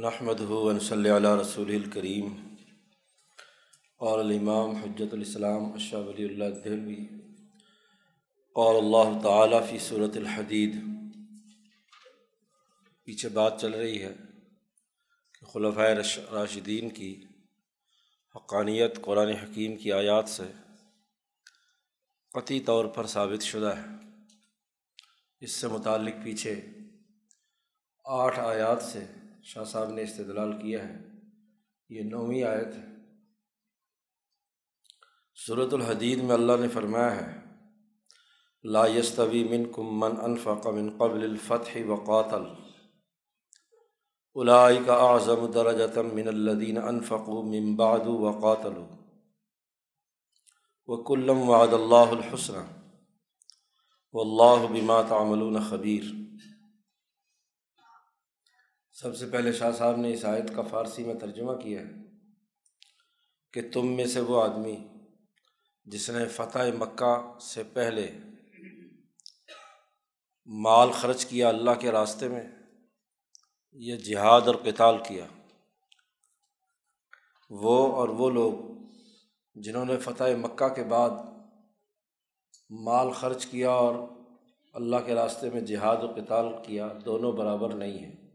نحمد ہُون صلی اللہ رسول الکریم اور الامام حجت الاسلام اشہ ولی اللہ دہلوی. اور اللہ تعالیٰ فی صورت الحدید. پیچھے بات چل رہی ہے کہ خلفۂ راشدین کی حقانیت قرآن حکیم کی آیات سے قطعی طور پر ثابت شدہ ہے. اس سے متعلق پیچھے آٹھ آیات سے شاہ صاحب نے استدلال کیا ہے۔ یہ نویں آیت ہے۔ صورت الحدید میں اللہ نے فرمایا ہے، لا یستوی من کم من انفق من قبل الفتح و قاتل الائی کا اعظم درجتم من الدین انفق من بعد و قاتل و کلم وعد اللہ الحسن و اللہ بما تعملون خبیر۔ سب سے پہلے شاہ صاحب نے اس آیت کا فارسی میں ترجمہ کیا ہے کہ تم میں سے وہ آدمی جس نے فتح مکہ سے پہلے مال خرچ کیا اللہ کے راستے میں یہ جہاد اور کتال کیا۔ وہ اور وہ لوگ جنہوں نے فتح مکہ کے بعد مال خرچ کیا اور اللہ کے راستے میں جہاد و کتال کیا، دونوں برابر نہیں ہیں۔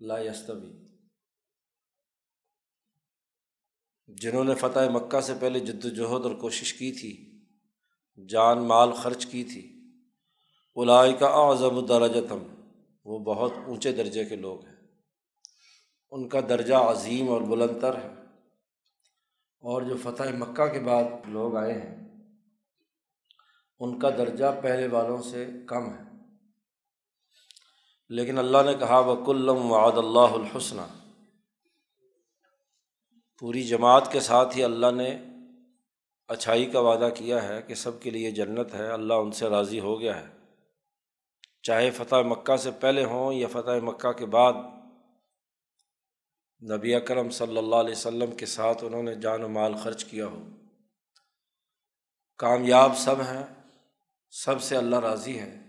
لا یستوی۔ جنہوں نے فتح مکہ سے پہلے جد وجہد اور کوشش کی تھی، جان، مال خرچ کی تھی الائی کا اعظم درجتم وہ بہت اونچے درجے کے لوگ ہیں۔ ان کا درجہ عظیم اور بلند تر ہے۔ اور جو فتح مکہ کے بعد لوگ آئے ہیں، ان کا درجہ پہلے والوں سے کم ہے۔ لیکن اللہ نے کہا وہ کلم وعد اللہ الحسن. پوری جماعت کے ساتھ ہی اللہ نے اچھائی کا وعدہ کیا ہے کہ سب کے لیے جنت ہے، اللہ ان سے راضی ہو گیا ہے۔ چاہے فتح مکہ سے پہلے ہوں یا فتح مکہ کے بعد، نبی اکرم صلی اللہ علیہ وسلم کے ساتھ انہوں نے جان و مال خرچ کیا ہو۔ کامیاب سب ہیں، سب سے اللہ راضی ہے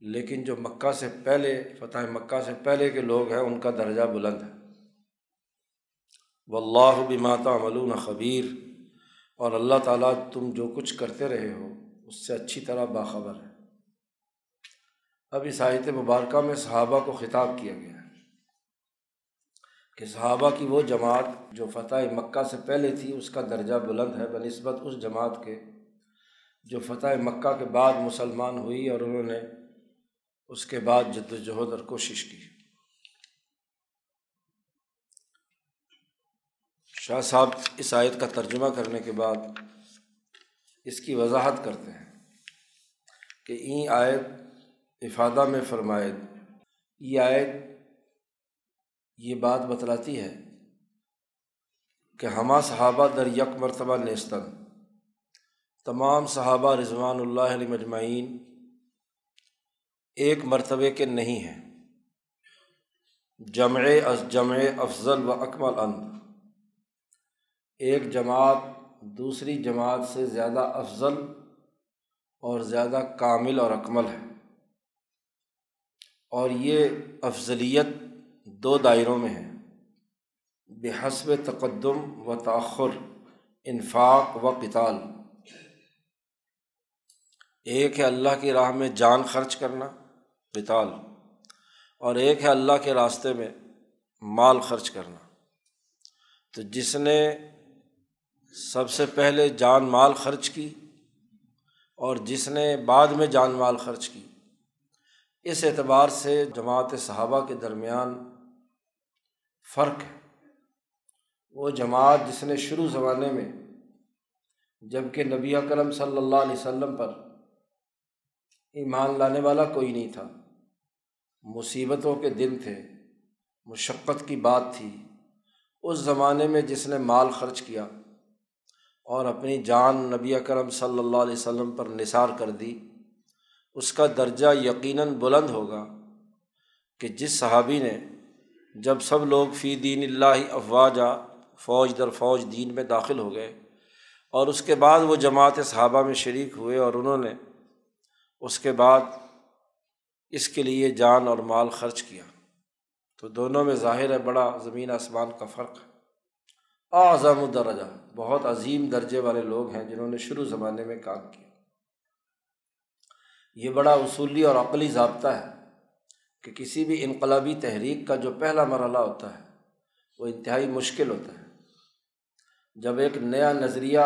لیکن جو مکہ سے پہلے، فتح مکہ سے پہلے کے لوگ ہیں، ان کا درجہ بلند ہے۔ و اللہ بھی ملون خبیر۔ اور اللہ تعالیٰ تم جو کچھ کرتے رہے ہو، اس سے اچھی طرح باخبر ہے۔ اب اس آیت مبارکہ میں صحابہ کو خطاب کیا گیا ہے کہ صحابہ کی وہ جماعت جو فتح مکہ سے پہلے تھی، اس کا درجہ بلند ہے بہ نسبت اس جماعت کے جو فتح مکہ کے بعد مسلمان ہوئی اور انہوں نے اس کے بعد جد وجہد اور کوشش کی۔ شاہ صاحب اس آیت کا ترجمہ کرنے کے بعد اس کی وضاحت کرتے ہیں کہ این آیت افادہ میں فرمائد یہ آیت یہ بات بتلاتی ہے کہ ہمہ صحابہ در یک مرتبہ نیستن۔ تمام صحابہ رضوان اللہ علیہ مجمعین ایک مرتبے کے نہیں ہیں۔ جمع از جمع افضل و اکمل اند۔ ایک جماعت دوسری جماعت سے زیادہ افضل اور زیادہ کامل اور اکمل ہے۔ اور یہ افضلیت دو دائروں میں ہے۔ بحسب تقدم و تأخر، انفاق و کتال ایک ہے اللہ کی راہ میں جان خرچ کرنا۔ قتال اور ایک ہے اللہ کے راستے میں مال خرچ کرنا۔ تو جس نے سب سے پہلے جان مال خرچ کی اور جس نے بعد میں جان مال خرچ کی، اس اعتبار سے جماعت صحابہ کے درمیان فرق ہے۔ وہ جماعت جس نے شروع زمانے میں جبکہ نبی کرم صلی اللہ علیہ وسلم پر ایمان لانے والا کوئی نہیں تھا۔ مصیبتوں کے دن تھے، مشقت کی بات تھی۔ اس زمانے میں جس نے مال خرچ کیا اور اپنی جان نبی اکرم صلی اللہ علیہ وسلم پر نثار کر دی، اس کا درجہ یقیناً بلند ہوگا کہ جس صحابی نے جب سب لوگ فی دین اللہ افواجہ فوج در فوج دین میں داخل ہو گئے اور اس کے بعد وہ جماعت صحابہ میں شریک ہوئے اور انہوں نے اس کے بعد اس کے لیے جان اور مال خرچ کیا۔ تو دونوں میں ظاہر ہے بڑا زمین آسمان کا فرق ہے۔ اعظم الدرجہ بہت عظیم درجے والے لوگ ہیں جنہوں نے شروع زمانے میں کام کیا۔ یہ بڑا اصولی اور عقلی ضابطہ ہے کہ کسی بھی انقلابی تحریک کا جو پہلا مرحلہ ہوتا ہے، وہ انتہائی مشکل ہوتا ہے۔ جب ایک نیا نظریہ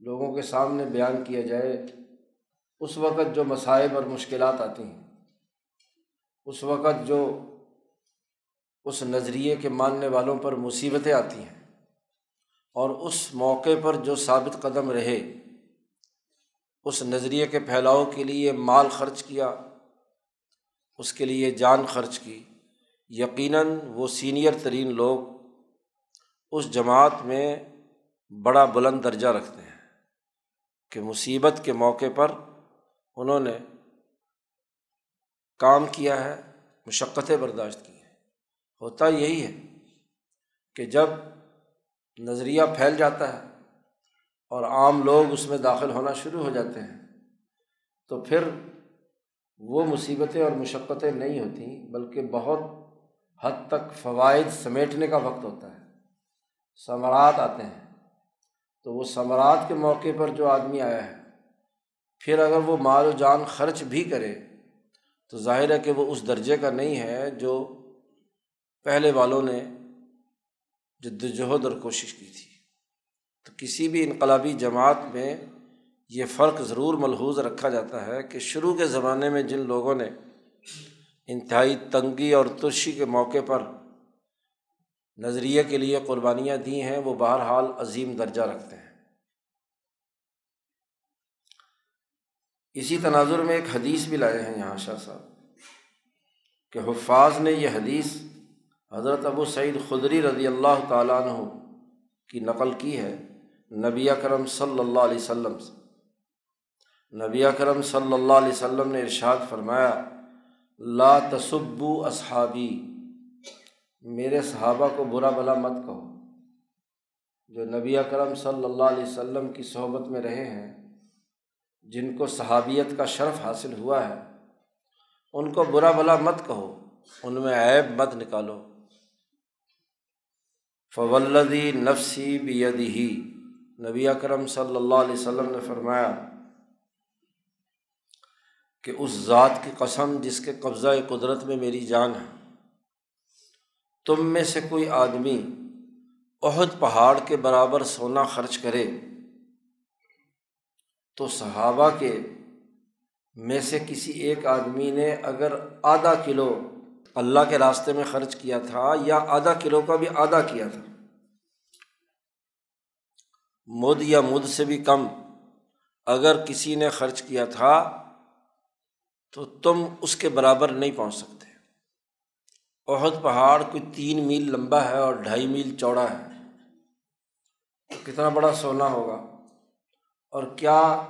لوگوں کے سامنے بیان کیا جائے اس وقت جو مصائب اور مشکلات آتی ہیں، اس وقت جو اس نظریے کے ماننے والوں پر مصیبتیں آتی ہیں، اور اس موقع پر جو ثابت قدم رہے، اس نظریے کے پھیلاؤ کے لیے مال خرچ کیا، اس کے لیے جان خرچ کی، یقیناً وہ سینئر ترین لوگ اس جماعت میں بڑا بلند درجہ رکھتے ہیں کہ مصیبت کے موقع پر انہوں نے کام کیا ہے، مشقتیں برداشت کی ہیں۔ ہوتا یہی ہے کہ جب نظریہ پھیل جاتا ہے اور عام لوگ اس میں داخل ہونا شروع ہو جاتے ہیں، تو پھر وہ مصیبتیں اور مشقتیں نہیں ہوتیں، بلکہ بہت حد تک فوائد سمیٹنے کا وقت ہوتا ہے۔ ثمرات آتے ہیں۔ تو وہ ثمرات کے موقع پر جو آدمی آیا ہے پھر اگر وہ مال و جان خرچ بھی کرے، تو ظاہر ہے کہ وہ اس درجے کا نہیں ہے جو پہلے والوں نے جد وجہد اور کوشش کی تھی۔ تو کسی بھی انقلابی جماعت میں یہ فرق ضرور ملحوظ رکھا جاتا ہے کہ شروع کے زمانے میں جن لوگوں نے انتہائی تنگی اور ترشی کے موقع پر نظریے کے لیے قربانیاں دی ہیں، وہ بہرحال عظیم درجہ رکھتے ہیں۔ اسی تناظر میں ایک حدیث بھی لائے ہیں یہاں شاہ صاحب، کہ حفاظ نے یہ حدیث حضرت ابو سعید خدری رضی اللہ تعالیٰ عنہ کی نقل کی ہے، نبی کرم صلی اللہ علیہ وسلم سے۔ نبی کرم صلی اللہ علیہ وسلم نے ارشاد فرمایا، لا تصبو اصحابی، میرے صحابہ کو برا بلا مت کہو۔ جو نبی اکرم صلی اللہ علیہ وسلم کی صحبت میں رہے ہیں جن کو صحابیت کا شرف حاصل ہوا ہے، ان کو برا بلا مت کہو، ان میں عیب مت نکالو۔ فولدی نفسی بیدی ہی نبی اکرم صلی اللہ علیہ وسلم نے فرمایا کہ اس ذات کی قسم جس کے قبضۂ قدرت میں میری جان ہے۔ تم میں سے کوئی آدمی عہد پہاڑ کے برابر سونا خرچ کرے تو صحابہ کے میں سے کسی ایک آدمی نے اگر آدھا کلو اللہ کے راستے میں خرچ کیا تھا یا آدھا کلو کا بھی آدھا کیا تھا۔ مد یا مد سے بھی کم اگر کسی نے خرچ کیا تھا تو تم اس کے برابر نہیں پہنچ سکتے۔ عہد پہاڑ کوئی تین میل لمبا ہے اور ڈھائی میل چوڑا ہے۔ تو کتنا بڑا سونا ہوگا۔ اور کیا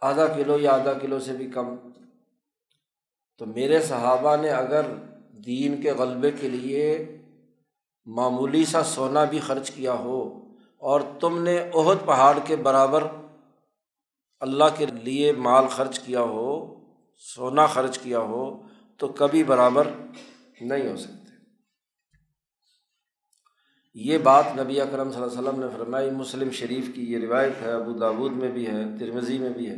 آدھا کلو یا آدھا کلو سے بھی کم؟ تو میرے صحابہ نے اگر دین کے غلبے کے لیے معمولی سا سونا بھی خرچ کیا ہو اور تم نے عہد پہاڑ کے برابر اللہ کے لیے مال خرچ کیا ہو، سونا خرچ کیا ہو، تو کبھی برابر نہیں ہو سکتے یہ بات نبی اکرم صلی اللہ علیہ وسلم نے فرمائی، مسلم شریف کی یہ روایت ہے، ابو دابود میں بھی ہے ترمزی میں بھی ہے۔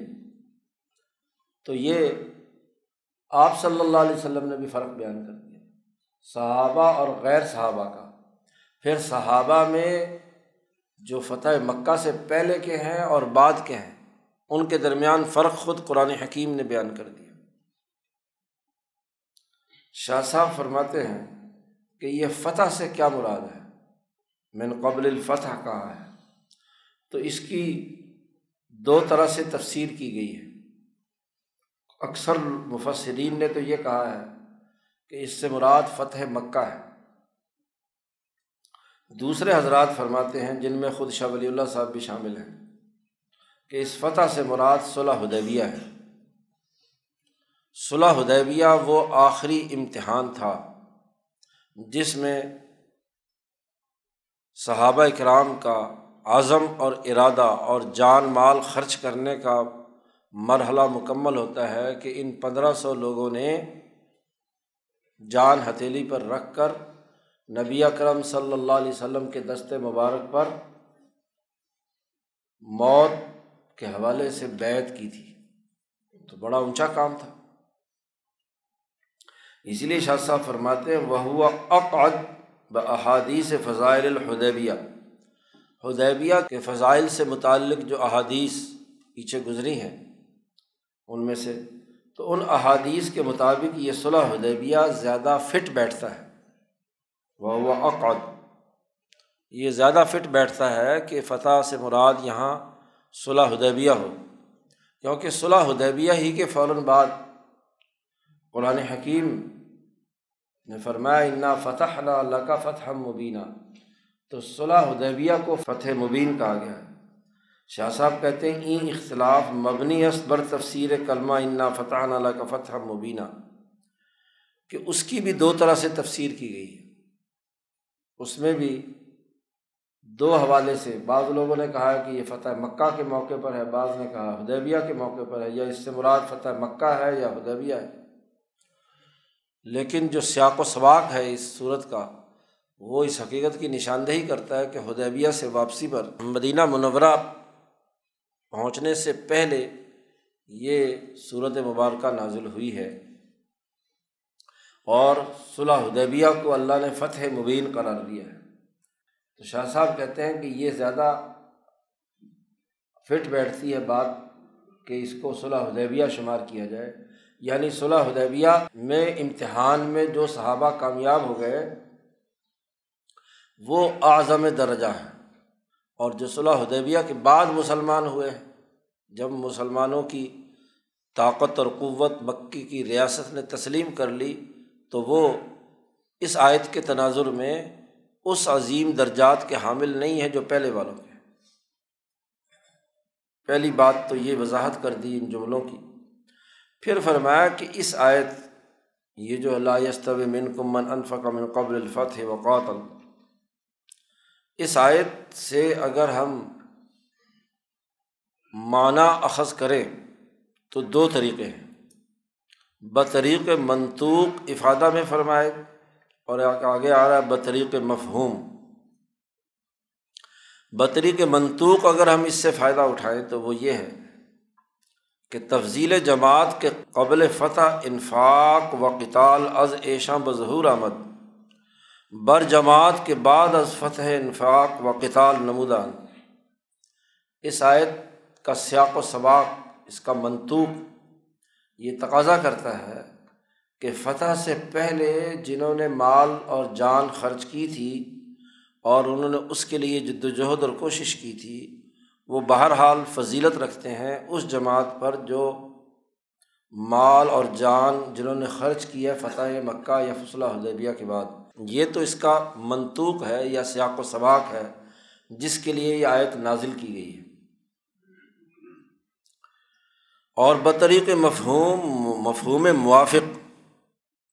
تو یہ آپ صلی اللہ علیہ وسلم نے بھی فرق بیان کر دیا۔ صحابہ اور غیر صحابہ کا۔ پھر صحابہ میں جو فتح مکہ سے پہلے کے ہیں اور بعد کے ہیں، ان کے درمیان فرق خود قرآن حکیم نے بیان کر دیا۔ شاہ صاحب فرماتے ہیں کہ یہ فتح سے کیا مراد ہے؟ میں نے قبل الفتح کہا ہے۔ تو اس کی دو طرح سے تفسیر کی گئی ہے۔ اکثر مفسرین نے تو یہ کہا ہے کہ اس سے مراد فتح مکہ ہے۔ دوسرے حضرات فرماتے ہیں، جن میں خود شاہ ولی اللہ صاحب بھی شامل ہیں، کہ اس فتح سے مراد صلح حدیبیہ ہے۔ صلح حدیبیہ وہ آخری امتحان تھا جس میں صحابہ اکرام کا عزم اور ارادہ اور جان مال خرچ کرنے کا مرحلہ مکمل ہوتا ہے کہ ان پندرہ سو لوگوں نے جان ہتھیلی پر رکھ کر نبی اکرم صلی اللہ علیہ وسلم کے دست مبارک پر موت کے حوالے سے بیت کی تھی۔ تو بڑا اونچا کام تھا۔ اسی لیے شاہ صاحب فرماتے ہیں وہ ہوا اقعد احادیث فضائل الحدیبیہ۔ حدیبیہ کے فضائل سے متعلق جو احادیث پیچھے گزری ہیں، ان میں سے، تو ان احادیث کے مطابق یہ صلح حدیبیہ زیادہ فٹ بیٹھتا ہے۔ وہ ہوا اقعد۔ یہ زیادہ فٹ بیٹھتا ہے کہ فتح سے مراد یہاں صلح حدیبیہ ہو، کیونکہ صلح حدیبیہ ہی کے فوراً بعد قرآن حکیم نے فرمایا، انا فتح اللہ کا فتح مبینہ تو صلاح حدیبیہ کو فتح مبین کہا گیا ہے۔ شاہ صاحب کہتے ہیں، این اختلاف مبنی بر تفسیر کلمہ انا فتح اللہ کا فتح مبینہ کہ اس کی بھی دو طرح سے تفسیر کی گئی ہے۔ اس میں بھی دو حوالے سے بعض لوگوں نے کہا کہ یہ فتح مکہ کے موقع پر ہے، بعض نے کہا ہدیبیہ کے موقع پر ہے، یا اس سے مراد فتح مکہ ہے یا ہدیبیہ ہے۔ لیکن جو سیاق و سباق ہے اس صورت کا، وہ اس حقیقت کی نشاندہی کرتا ہے کہ ہدیبیہ سے واپسی پر مدینہ منورہ پہنچنے سے پہلے یہ صورت مبارکہ نازل ہوئی ہے۔ اور صلح حدیبیہ کو اللہ نے فتح مبین قرار دیا ہے۔ تو شاہ صاحب کہتے ہیں کہ یہ زیادہ فٹ بیٹھتی ہے بات کہ اس کو صلح حدیبیہ شمار کیا جائے۔ یعنی صلح حدیبیہ میں امتحان میں جو صحابہ کامیاب ہو گئے، وہ اعظم درجہ ہیں۔ اور جو صلح حدیبیہ کے بعد مسلمان ہوئے ہیں، جب مسلمانوں کی طاقت اور قوت مکی کی ریاست نے تسلیم کر لی، تو وہ اس آیت کے تناظر میں اس عظیم درجات کے حامل نہیں ہیں جو پہلے والوں کے پہلی بات تو یہ وضاحت کر دی ان جملوں کی۔ پھر فرمایا کہ اس آیت یہ جو اللہ من کمن انفق من قبل الفتح و قاتل اس آیت سے اگر ہم معنی اخذ کریں تو دو طریقے ہیں۔ بطریق منطوق افادہ میں فرمائے اور آگے آ رہا ہے بطریق مفہوم۔ بطریق منطوق اگر ہم اس سے فائدہ اٹھائیں تو وہ یہ ہے کہ تفضیل جماعت کے قبل فتح، انفاق و قطال از ایشاں بظہور آمد۔ بر جماعت کے بعد از فتح، انفاق و قطال نمودان اس آیت کا سیاق و سباق، اس کا منطوق یہ تقاضا کرتا ہے کہ فتح سے پہلے جنہوں نے مال اور جان خرچ کی تھی اور انہوں نے اس کے لیے جد وجہد اور کوشش کی تھی وہ بہرحال فضیلت رکھتے ہیں اس جماعت پر جو مال اور جان جنہوں نے خرچ کیا فتح مکہ یا فصلہ حدیبیہ کے بعد۔ یہ تو اس کا منطوق ہے یا سیاق و سباق ہے جس کے لیے یہ آیت نازل کی گئی ہے۔ اور بطریق مفہوم مفہوم موافق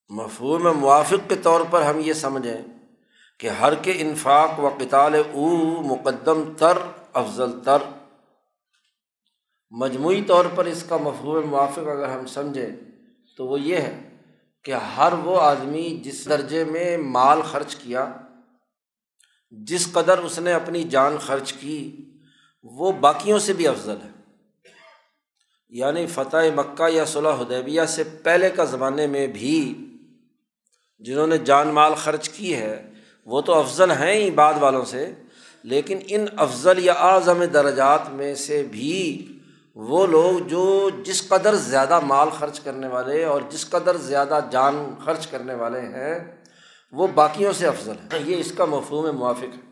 مفہوم موافق کے طور پر ہم یہ سمجھیں کہ ہر کے انفاق و قطال او مقدم تر افضل تر۔ مجموعی طور پر اس کا مفہوم موافق اگر ہم سمجھیں تو وہ یہ ہے کہ ہر وہ آدمی جس درجے میں مال خرچ کیا، جس قدر اس نے اپنی جان خرچ کی، وہ باقیوں سے بھی افضل ہے۔ یعنی فتح مکہ یا صلاح حدیبیہ سے پہلے کا زمانے میں بھی جنہوں نے جان مال خرچ کی ہے، وہ تو افضل ہیں ہی بعد والوں سے۔ لیکن ان افضل یا اعظم درجات میں سے بھی وہ لوگ جو جس قدر زیادہ مال خرچ کرنے والے اور جس قدر زیادہ جان خرچ کرنے والے ہیں، وہ باقیوں سے افضل ہیں۔ یہ اس کا مفہوم موافق ہے۔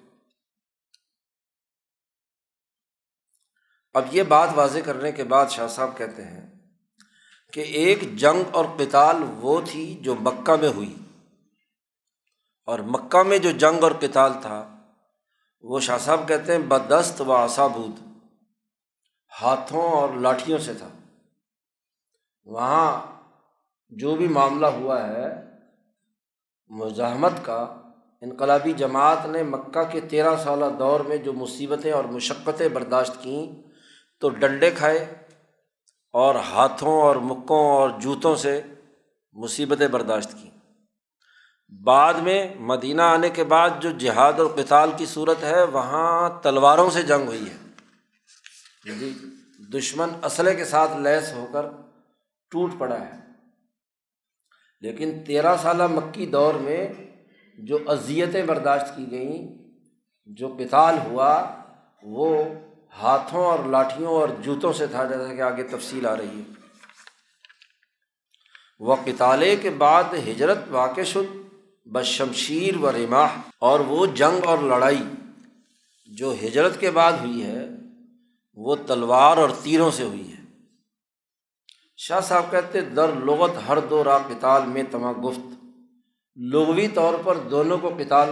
اب یہ بات واضح کرنے کے بعد شاہ صاحب کہتے ہیں کہ ایک جنگ اور کتال وہ تھی جو مکہ میں ہوئی۔ اور مکہ میں جو جنگ اور کتال تھا وہ شاہ صاحب کہتے ہیں، بدست و آسابود ہاتھوں اور لاٹھیوں سے تھا۔ وہاں جو بھی معاملہ ہوا ہے، مزاحمت کا، انقلابی جماعت نے مکہ کے تیرہ سالہ دور میں جو مصیبتیں اور مشقتیں برداشت کیں، تو ڈنڈے کھائے اور ہاتھوں اور مکوں اور جوتوں سے مصیبتیں برداشت کیں۔ بعد میں مدینہ آنے کے بعد جو جہاد اور قتال کی صورت ہے، وہاں تلواروں سے جنگ ہوئی ہے۔ جی دشمن اسلحے کے ساتھ لیس ہو کر ٹوٹ پڑا ہے۔ لیکن تیرہ سالہ مکی دور میں جو اذیتیں برداشت کی گئیں، جو کتال ہوا، وہ ہاتھوں اور لاٹھیوں اور جوتوں سے تھا، جیسا کہ آگے تفصیل آ رہی ہے۔ وہ کتالے کے بعد ہجرت واقع شد۔ بشمشیر و رماح اور وہ جنگ اور لڑائی جو ہجرت کے بعد ہوئی ہے، وہ تلوار اور تیروں سے ہوئی ہے۔ شاہ صاحب کہتے، در لغت ہر دو را کتال میں تما گفت۔ لغوی طور پر دونوں کو کتال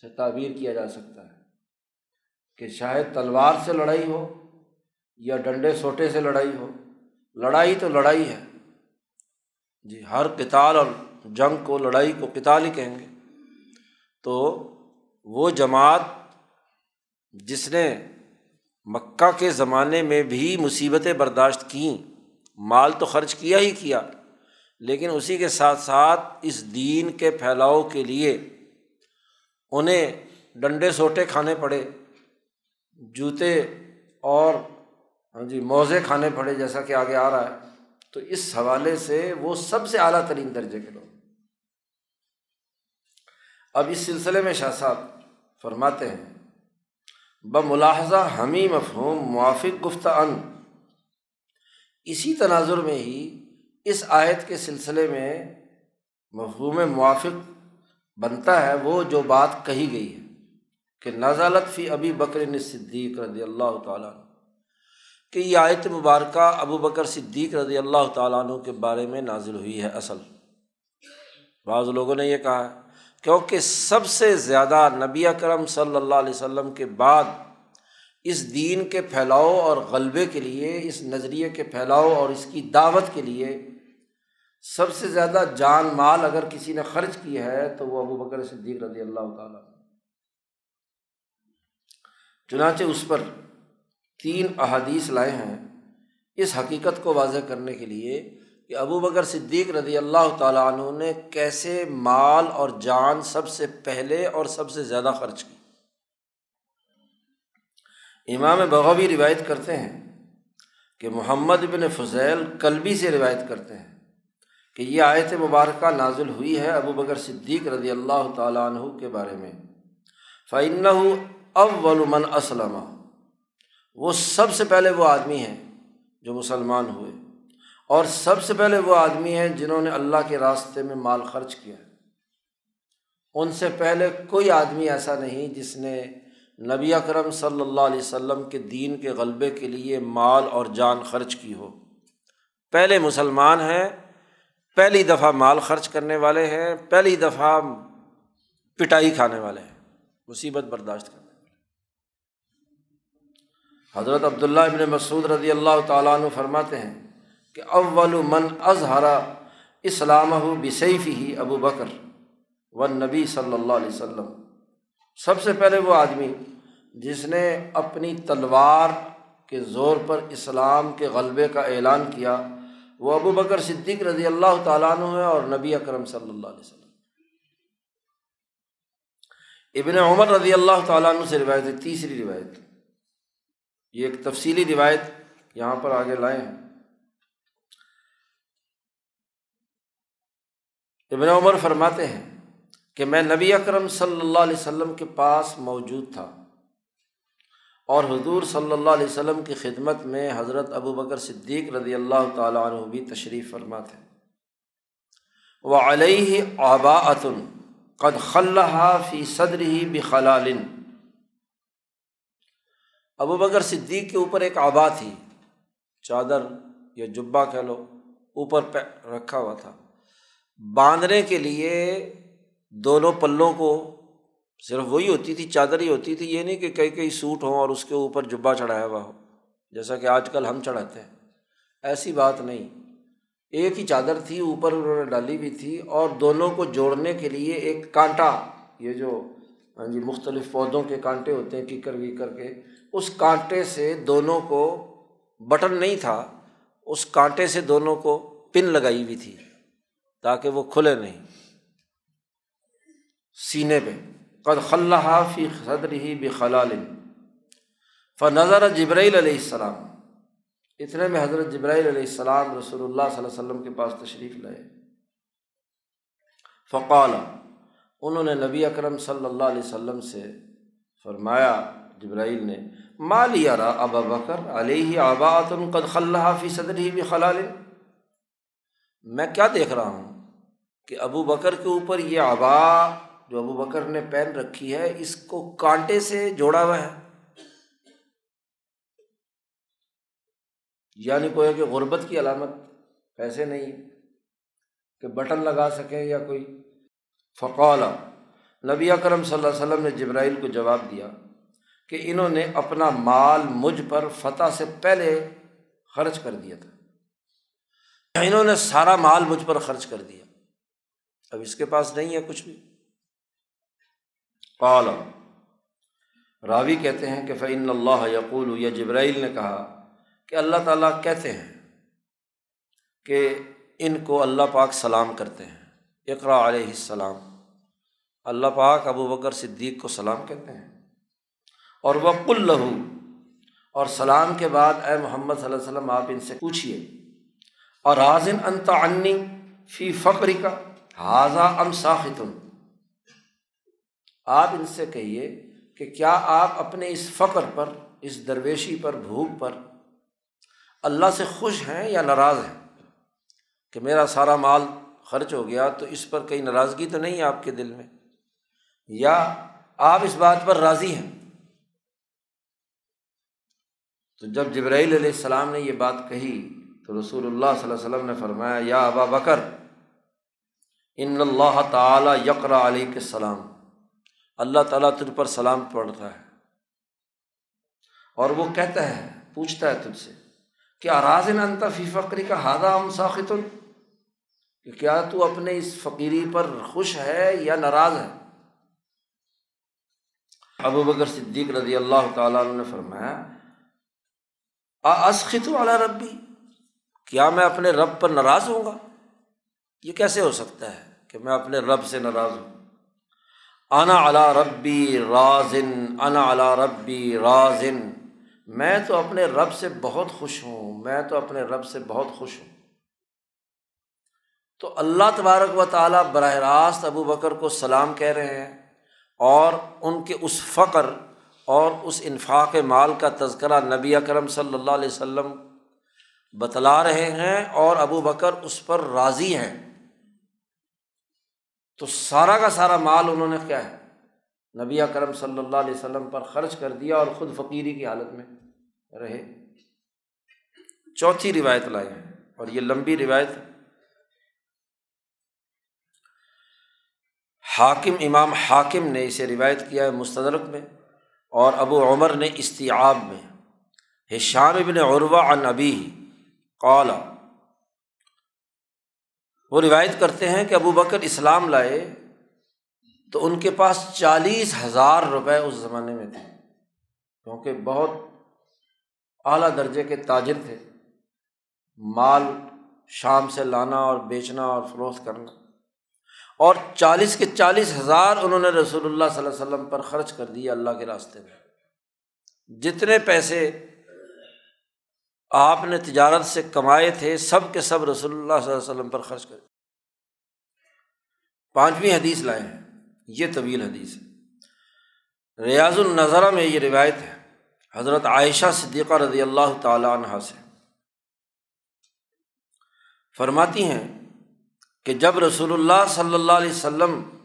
سے تعبیر کیا جا سکتا ہے۔ کہ شاید تلوار سے لڑائی ہو یا ڈنڈے سوٹے سے لڑائی ہو۔ لڑائی تو لڑائی ہے۔ جی ہر کتال اور جنگ کو، لڑائی کو کتال ہی کہیں گے۔ تو وہ جماعت جس نے مکہ کے زمانے میں بھی مصیبتیں برداشت کیں، مال تو خرچ کیا ہی کیا، لیکن اسی کے ساتھ ساتھ اس دین کے پھیلاؤ کے لیے انہیں ڈنڈے سوٹے کھانے پڑے، جوتے اور ہاں جی موزے کھانے پڑے جیسا کہ آگے آ رہا ہے۔ تو اس حوالے سے وہ سب سے اعلیٰ ترین درجے کے لوگ۔ اب اس سلسلے میں شاہ صاحب فرماتے ہیں، بملاحظہ ہمیں مفہوم موافق گفت ان۔ اسی تناظر میں ہی اس آیت کے سلسلے میں مفہوم موافق بنتا ہے وہ جو بات کہی گئی ہے کہ نازالت فی ابی بکر صدیق رضی اللہ تعالیٰ کہ یہ آیت مبارکہ ابو بکر صدیق رضی اللہ تعالیٰ عنہ کے بارے میں نازل ہوئی ہے اصل۔ بعض لوگوں نے یہ کہا ہے کیونکہ سب سے زیادہ نبی اکرم صلی اللہ علیہ وسلم کے بعد اس دین کے پھیلاؤ اور غلبے کے لیے، اس نظریے کے پھیلاؤ اور اس کی دعوت کے لیے سب سے زیادہ جان مال اگر کسی نے خرچ کیا ہے تو وہ ابو بکر صدیق رضی اللہ تعالیٰ چنانچہ اس پر تین احادیث لائے ہیں۔ اس حقیقت کو واضح کرنے کے لیے کہ ابو بکر صدیق رضی اللہ تعالیٰ عنہ نے کیسے مال اور جان سب سے پہلے اور سب سے زیادہ خرچ کی۔ امام بغوی روایت کرتے ہیں کہ محمد بن فضیل کلبی سے روایت کرتے ہیں کہ یہ آیت مبارکہ نازل ہوئی ہے ابو بکر صدیق رضی اللہ تعالیٰ عنہ کے بارے میں۔ فعن اول من اسلم وہ سب سے پہلے وہ آدمی ہیں جو مسلمان ہوئے۔ اور سب سے پہلے وہ آدمی ہیں جنہوں نے اللہ کے راستے میں مال خرچ کیا ہے۔ ان سے پہلے کوئی آدمی ایسا نہیں جس نے نبی اکرم صلی اللہ علیہ وسلم کے دین کے غلبے کے لیے مال اور جان خرچ کی ہو۔ پہلے مسلمان ہیں، پہلی دفعہ مال خرچ کرنے والے ہیں، پہلی دفعہ پٹائی کھانے والے ہیں، مصیبت برداشت کرنے والے حضرت عبداللہ ابن مسعود رضی اللہ تعالیٰ عنہ فرماتے ہیں کہ اول من اظہرا اسلام بصیف ہی ابو بکر و نبی صلی اللہ علیہ وسلم۔ سب سے پہلے وہ آدمی جس نے اپنی تلوار کے زور پر اسلام کے غلبے کا اعلان کیا، وہ ابو بکر صدیق رضی اللہ تعالیٰ عنہ ہے اور نبی اکرم صلی اللہ علیہ وسلم۔ ابن عمر رضی اللہ تعالیٰ عنہ سے روایت ہے، تیسری روایت۔ یہ ایک تفصیلی روایت یہاں پر آگے لائے ہیں۔ ابن عمر فرماتے ہیں کہ میں نبی اکرم صلی اللہ علیہ وسلم کے پاس موجود تھا اور حضور صلی اللہ علیہ وسلم کی خدمت میں حضرت ابو بکر صدیق رضی اللہ تعالیٰ عنہ بھی تشریف فرما تھے وہ علیہ آباۃن قد خلحہ فی صدر ہی بخلالن۔ ابو بکر صدیق کے اوپر ایک آبا تھی، چادر یا جبا کہہ لو، اوپر پہ رکھا ہوا تھا۔ باندھنے کے لیے دونوں پلوں کو صرف وہی ہوتی تھی، چادر ہی ہوتی تھی، یہ نہیں کہ کئی کئی سوٹ ہوں اور اس کے اوپر جبا چڑھایا ہوا ہو، جیسا کہ آج کل ہم چڑھاتے ہیں۔ ایسی بات نہیں۔ ایک ہی چادر تھی، اوپر انہوں نے ڈالی ہوئی تھی اور دونوں کو جوڑنے کے لیے ایک کانٹا، یہ جو ہاں جی مختلف پودوں کے کانٹے ہوتے ہیں، کیکر ویکر کے، اس کانٹے سے دونوں کو بٹن نہیں تھا، اس کانٹے سے دونوں کو پن لگائی ہوئی تھی۔ تاکہ وہ کھلے نہیں۔ سینے پہ۔ قد خلحہ فی صدر ہی بخلال۔ فنظر جبرائیل علیہ السلام۔ اتنے میں حضرت جبرائیل علیہ السلام رسول اللہ صلی اللہ علیہ وسلم کے پاس تشریف لائے۔ فقال۔ انہوں نے نبی اکرم صلی اللہ علیہ وسلم سے فرمایا، جبرائیل نے مالی را ابا بکر علیہ آبات قد خلحہ فی صدر ہی بخلال۔ میں کیا دیکھ رہا ہوں؟ کہ ابو بکر کے اوپر یہ آبا جو ابو بکر نے پہن رکھی ہے، اس کو کانٹے سے جوڑا ہوا ہے۔ یعنی کوئی کہ غربت کی علامت، پیسے نہیں، کہ بٹن لگا سکیں یا کوئی۔ فقول نبی اکرم صلی اللہ علیہ وسلم نے جبرائیل کو جواب دیا کہ انہوں نے اپنا مال مجھ پر فتح سے پہلے خرچ کر دیا تھا۔ یعنی انہوں نے سارا مال مجھ پر خرچ کر دیا۔ اب اس کے پاس نہیں ہے کچھ بھی۔ قال، راوی کہتے ہیں کہ فعن اللہ یقول یا جبرائیل نے کہا کہ اللہ تعالیٰ کہتے ہیں کہ ان کو اللہ پاک سلام کرتے ہیں۔ اقرا علیہ السلام۔ اللہ پاک ابو بکر صدیق کو سلام کہتے ہیں۔ اور وق الہو اور سلام کے بعد اے محمد صلی اللہ علیہ وسلم، آپ ان سے پوچھیے اور حاضن انت عنی فی فقری کا حاضہ ام ساختن آپ ان سے کہیے کہ کیا آپ اپنے اس فقر پر، اس درویشی پر، بھوک پر اللہ سے خوش ہیں یا ناراض ہیں؟ کہ میرا سارا مال خرچ ہو گیا تو اس پر کئی ناراضگی تو نہیں ہے آپ کے دل میں؟ یا آپ اس بات پر راضی ہیں؟ تو جب جبرائیل علیہ السلام نے یہ بات کہی تو رسول اللہ صلی اللہ علیہ وسلم نے فرمایا، یا ابا بکر ان اللہ تعالیٰ یقرا علیہ کے السلام۔ اللہ تعالیٰ تجھ پر سلام پڑھتا ہے۔ اور وہ کہتا ہے، پوچھتا ہے تجھ سے کیا راز انتا فی فقری کا ہادہ ام ساخت کہ کیا تو اپنے اس فقیری پر خوش ہے یا ناراض ہے؟ ابو بکر صدیق رضی اللہ تعالیٰ نے فرمایا اسخت والا ربی، کیا میں اپنے رب پر ناراض ہوں گا؟ یہ کیسے ہو سکتا ہے کہ میں اپنے رب سے ناراض ہوں؟ انا علا ربی رازن، انا علا ربی رازن۔ میں تو اپنے رب سے بہت خوش ہوں، میں تو اپنے رب سے بہت خوش ہوں۔ تو اللہ تبارک و تعالیٰ براہ راست ابو بکر کو سلام کہہ رہے ہیں اور ان کے اس فقر اور اس انفاق مال کا تذکرہ نبی اکرم صلی اللہ علیہ وسلم بتلا رہے ہیں اور ابو بکر اس پر راضی ہیں۔ تو سارا کا سارا مال انہوں نے کیا ہے؟ نبی اکرم صلی اللہ علیہ وسلم پر خرچ کر دیا اور خود فقیری کی حالت میں رہے۔ چوتھی روایت لائے ہیں اور یہ لمبی روایت حاکم، امام حاکم نے اسے روایت کیا ہے مستدرک میں اور ابو عمر نے استیاب میں۔ حشام ابن عروا عن ابی قالا وہ روایت کرتے ہیں کہ ابو بکر اسلام لائے تو ان کے پاس چالیس ہزار روپے اس زمانے میں تھے، کیونکہ بہت اعلیٰ درجے کے تاجر تھے۔ مال شام سے لانا اور بیچنا اور فروخت کرنا۔ اور چالیس کے چالیس ہزار انہوں نے رسول اللہ صلی اللہ علیہ وسلم پر خرچ کر دیے اللہ کے راستے میں۔ جتنے پیسے آپ نے تجارت سے کمائے تھے، سب کے سب رسول اللہ صلی اللہ علیہ وسلم پر خرچ کر پانچویں حدیث لائے ہیں یہ طویل حدیث ہے۔ ریاض النظرہ میں یہ روایت ہے۔ حضرت عائشہ صدیقہ رضی اللہ تعالیٰ عنہ سے۔ فرماتی ہیں کہ جب رسول اللہ صلی اللہ علیہ وسلم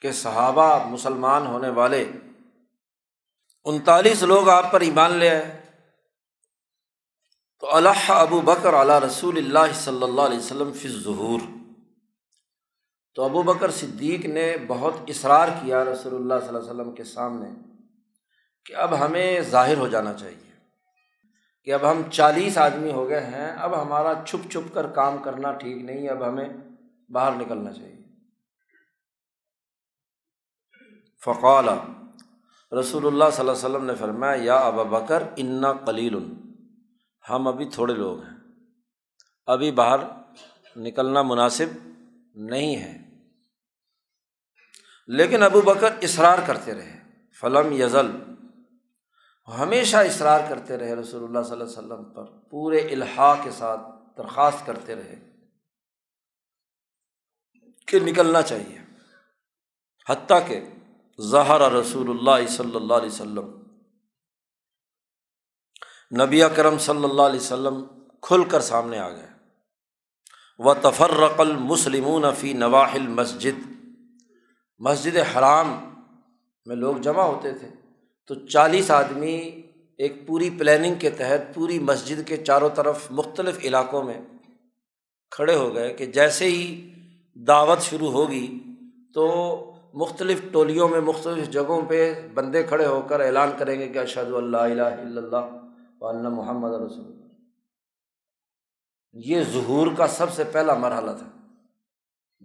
کے صحابہ مسلمان ہونے والے، انتالیس لوگ آپ پر ایمان لے آئے۔ تو اللہ ابو بکر علیہ رسول اللہ صلی اللہ علیہ وسلم فی ظہور تو ابو بکر صدیق نے بہت اصرار کیا رسول اللہ صلی اللہ علیہ وسلم کے سامنے کہ اب ہمیں ظاہر ہو جانا چاہیے، کہ اب ہم چالیس آدمی ہو گئے ہیں، اب ہمارا چھپ چھپ کر کام کرنا ٹھیک نہیں، اب ہمیں باہر نکلنا چاہیے۔ فقال رسول اللہ صلی اللہ علیہ وسلم نے فرمایا، یا ابا بکر، انا قلیل۔ ہم ابھی تھوڑے لوگ ہیں۔ ابھی باہر نکلنا مناسب نہیں ہے۔ لیکن ابو بکر اصرار کرتے رہے۔ فلم یزل۔ ہمیشہ اصرار کرتے رہے رسول اللہ صلی اللہ علیہ وسلم پر۔ پورے الحاع کے ساتھ درخواست کرتے رہے کہ نکلنا چاہیے۔ حتیٰ کہ زہر رسول اللہ صلی اللہ علیہ وسلم نبی کرم صلی اللہ علیہ وسلم کھل کر سامنے آ گئے۔ و تفرق المسلمون فی نواحل مسجد مسجد حرام میں لوگ جمع ہوتے تھے۔ تو چالیس آدمی ایک پوری پلاننگ کے تحت پوری مسجد کے چاروں طرف مختلف علاقوں میں کھڑے ہو گئے کہ جیسے ہی دعوت شروع ہوگی تو مختلف ٹولیوں میں مختلف جگہوں پہ بندے کھڑے ہو کر اعلان کریں گے کہ اشد اللہ الہ الا اللہ۔ و محمد رسول یہ ظہور کا سب سے پہلا مرحلہ تھا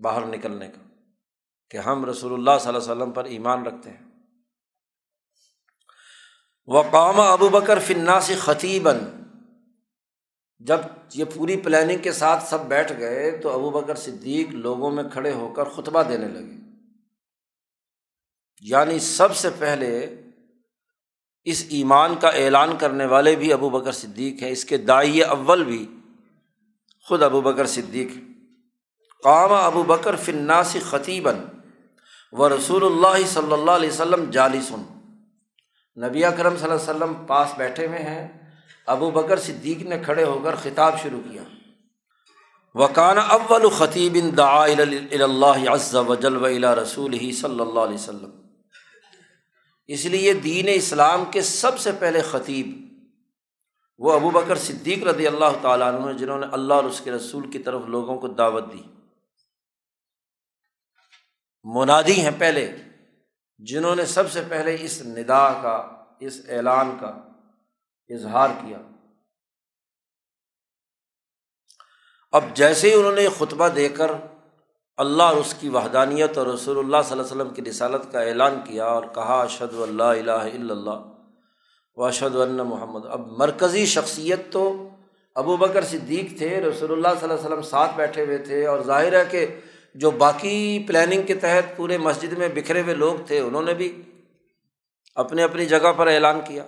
باہر نکلنے کا، کہ ہم رسول اللہ صلی اللہ علیہ وسلم پر ایمان رکھتے ہیں۔ وقام ابو بکر فناسی خطیباً جب یہ پوری پلاننگ کے ساتھ سب بیٹھ گئے تو ابو بکر صدیق لوگوں میں کھڑے ہو کر خطبہ دینے لگے۔ یعنی سب سے پہلے اس ایمان کا اعلان کرنے والے بھی ابو بکر صدیق ہیں۔ اس کے دائی اول بھی خود ابو بکر صدیق قام ابو بکر فناسی خطیباً و رسول اللہ صلی اللہ علیہ وسلم جالسن نبی کرم صلی اللہ علیہ وسلم پاس بیٹھے ہوئے ہیں۔ ابو بکر صدیق نے کھڑے ہو کر خطاب شروع کیا۔ وکان اول خطیب دا اللہ عز وجل و رسول ہی صلی اللہ علیہ وسلم۔ اس لیے دین اسلام کے سب سے پہلے خطیب وہ ابو بکر صدیق رضی اللہ تعالیٰ عنہ جنہوں نے اللہ اور اس کے رسول کی طرف لوگوں کو دعوت دی۔ منادی ہیں پہلے، جنہوں نے سب سے پہلے اس ندا کا، اس اعلان کا اظہار کیا۔ اب جیسے ہی انہوں نے خطبہ دے کر اللہ اور اس کی وحدانیت اور رسول اللہ صلی اللہ علیہ وسلم کی رسالت کا اعلان کیا اور کہا اشد اللہ الہ الا اللہ و اشد اللہ محمد۔ اب مرکزی شخصیت تو ابو بکر صدیق تھے، رسول اللہ صلی اللہ علیہ وسلم ساتھ بیٹھے ہوئے تھے اور ظاہر ہے کہ جو باقی پلاننگ کے تحت پورے مسجد میں بکھرے ہوئے لوگ تھے، انہوں نے بھی اپنے اپنی جگہ پر اعلان کیا۔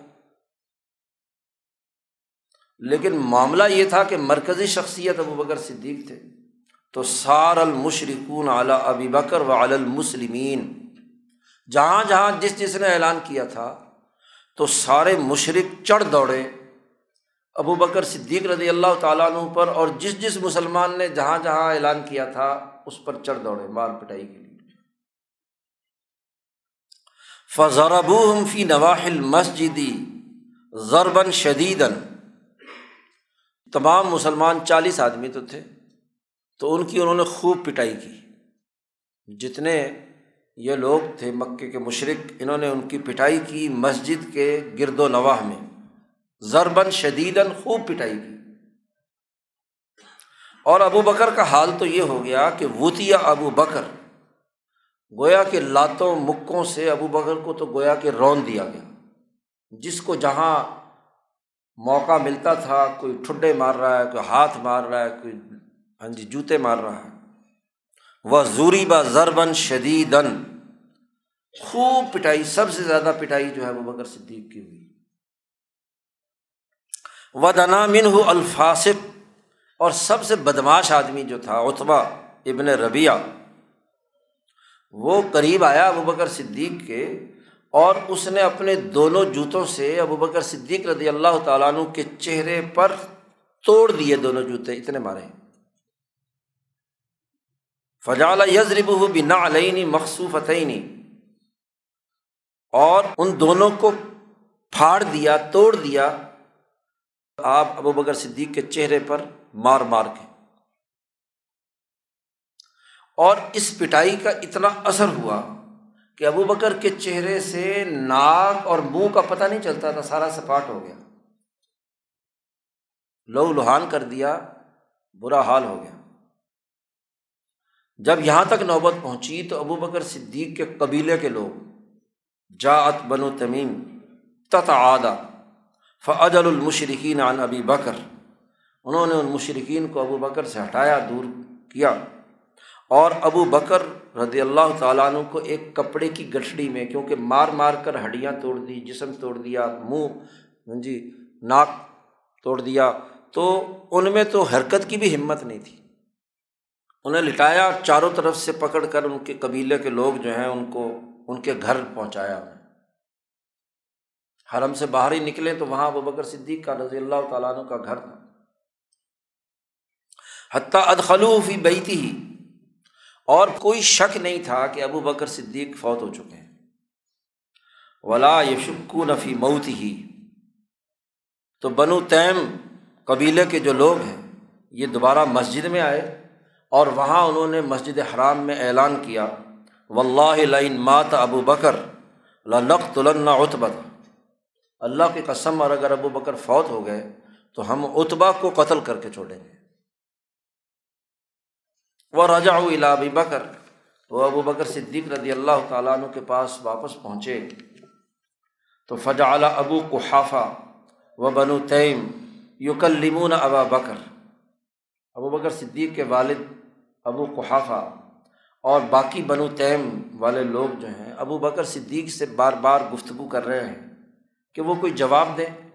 لیکن معاملہ یہ تھا کہ مرکزی شخصیت ابو بکر صدیق تھے۔ تو سار المشرقون اعلیٰ ابی بکر و علی المسلمین۔ جہاں جہاں جس جس نے اعلان کیا تھا، تو سارے مشرق چڑھ دوڑے۔ ابو بکر صدیق رضی اللہ تعالیٰ عنہ پر اور جس جس مسلمان نے جہاں جہاں اعلان کیا تھا، اس پر چڑھ دوڑے مار پٹائی کے لیے۔ فضربو فی نواحل مسجدی ضربن شدیدن تمام مسلمان چالیس آدمی تو تھے۔ تو ان کی انہوں نے خوب پٹائی کی۔ جتنے یہ لوگ تھے مکے کے مشرق انہوں نے ان کی پٹائی کی مسجد کے گرد و نواح میں۔ ضربن شدیدن خوب پٹائی کی۔ اور ابو بکر کا حال تو یہ ہو گیا کہ وتیا ابو بکر، گویا کے لاتوں مکوں سے ابو بکر کو تو گویا کہ رون دیا گیا۔ جس کو جہاں موقع ملتا تھا، کوئی ٹھڈے مار رہا ہے، کوئی ہاتھ مار رہا ہے، کوئی ہاں جی جوتے مار رہا ہے۔ وہ زوری با زربن شدیدن خوب پٹائی، سب سے زیادہ پٹائی جو ہے وہ بکر صدیق کی ہوئی۔ ودنا من الفاصف اور سب سے بدماش آدمی جو تھا اتبا ابن ربیہ وہ قریب آیا ابو بکر صدیق کے۔ اور اس نے اپنے دونوں جوتوں سے ابو بکر صدیق رضی اللہ تعالیٰ عنہ کے چہرے پر توڑ دیے دونوں جوتے، اتنے مارے۔ فجال یزرب بنا علینی مخصوف اور ان دونوں کو پھاڑ دیا، توڑ دیا۔ آپ ابو بکر صدیق کے چہرے پر مار مار کے۔ اور اس پٹائی کا اتنا اثر ہوا کہ ابو بکر کے چہرے سے ناک اور منہ کا پتہ نہیں چلتا تھا، سارا سپاٹ ہو گیا۔ لو لوہان کر دیا، برا حال ہو گیا۔ جب یہاں تک نوبت پہنچی تو ابو بکر صدیق کے قبیلے کے لوگ جاعت بنو تمیم تت آدا المشرقین عن ابی بکر انہوں نے ان مشرقین کو ابو بکر سے ہٹایا، دور کیا۔ اور ابو بکر رضی اللہ تعالیٰ عنہ کو ایک کپڑے کی گٹھڑی میں، کیونکہ مار مار کر ہڈیاں توڑ دی، جسم توڑ دیا، منہ ہاں جی ناک توڑ دیا، تو ان میں تو حرکت کی بھی ہمت نہیں تھی۔ انہیں لٹایا، چاروں طرف سے پکڑ کر ان کے قبیلے کے لوگ جو ہیں ان کو، ان کے گھر پہنچایا انہیں حرم سے باہر ہی نکلے تو وہاں ابو بکر صدیق کا رضی اللہ تعالیٰ عنہ کا گھر تھا۔ حتیٰ ادخلوفی بیتی ہی اور کوئی شک نہیں تھا کہ ابو بکر صدیق فوت ہو چکے ہیں۔ ولا یشکو نفی موت ہی تو بنو تیم قبیلے کے جو لوگ ہیں، یہ دوبارہ مسجد میں آئے۔ اور وہاں انہوں نے مسجد حرام میں اعلان کیا و اللہ لعین مات ابو بکر لنق اتبت اللہ کی قسم، اور اگر ابو بکر فوت ہو گئے، تو ہم اتبا کو قتل کر کے چھوڑیں گے۔ وہ رجا الا ابی بکر وہ ابو بکر صدیق رضی اللہ تعالیٰ عنہ کے پاس واپس پہنچے۔ تو فجا ابو قحافہ و بنو تیم یوکلمون ابا بکر۔ ابو بکر صدیق کے والد ابو قحافہ اور باقی بنو تیم والے لوگ جو ہیں، ابو بکر صدیق سے بار بار گفتگو کر رہے ہیں کہ وہ کوئی جواب دیں۔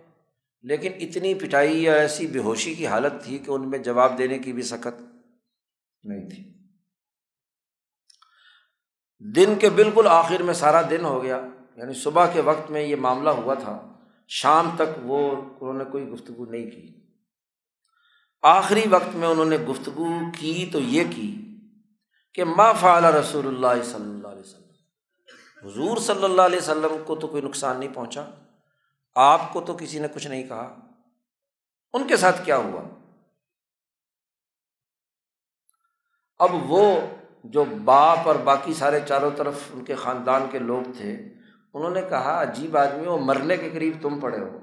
لیکن اتنی پٹائی یا ایسی بے ہوشی کی حالت تھی کہ ان میں جواب دینے کی بھی سخت نہیں تھی۔ دن کے بالکل آخر میں سارا دن ہو گیا یعنی صبح کے وقت میں یہ معاملہ ہوا تھا۔ شام تک وہ، انہوں نے کوئی گفتگو نہیں کی۔ آخری وقت میں انہوں نے گفتگو کی تو یہ کی کہ ما فعال رسول اللہ صلی اللہ علیہ وسلم۔ حضور صلی اللہ علیہ وسلم کو تو کوئی نقصان نہیں پہنچا، آپ کو تو کسی نے کچھ نہیں کہا۔ ان کے ساتھ کیا ہوا؟ اب وہ جو باپ اور باقی سارے چاروں طرف ان کے خاندان کے لوگ تھے، انہوں نے کہا، عجیب آدمی وہ مرنے کے قریب تم پڑے ہو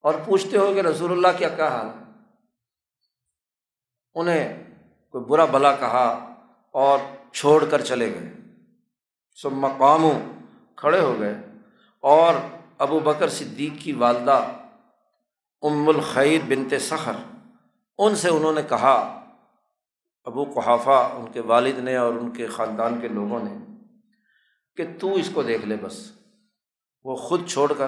اور پوچھتے ہو کہ رسول اللہ کیا کہا؟ حال انہیں کوئی برا بلا کہا اور چھوڑ کر چلے گئے۔ سب مقام کھڑے ہو گئے۔ اور ابو بکر صدیق کی والدہ ام الخیر بنتے سخر، ان سے انہوں نے کہا، ابو قحافہ، ان کے والد نے اور ان کے خاندان کے لوگوں نے، کہ تو اس کو دیکھ لے بس، وہ خود چھوڑ کر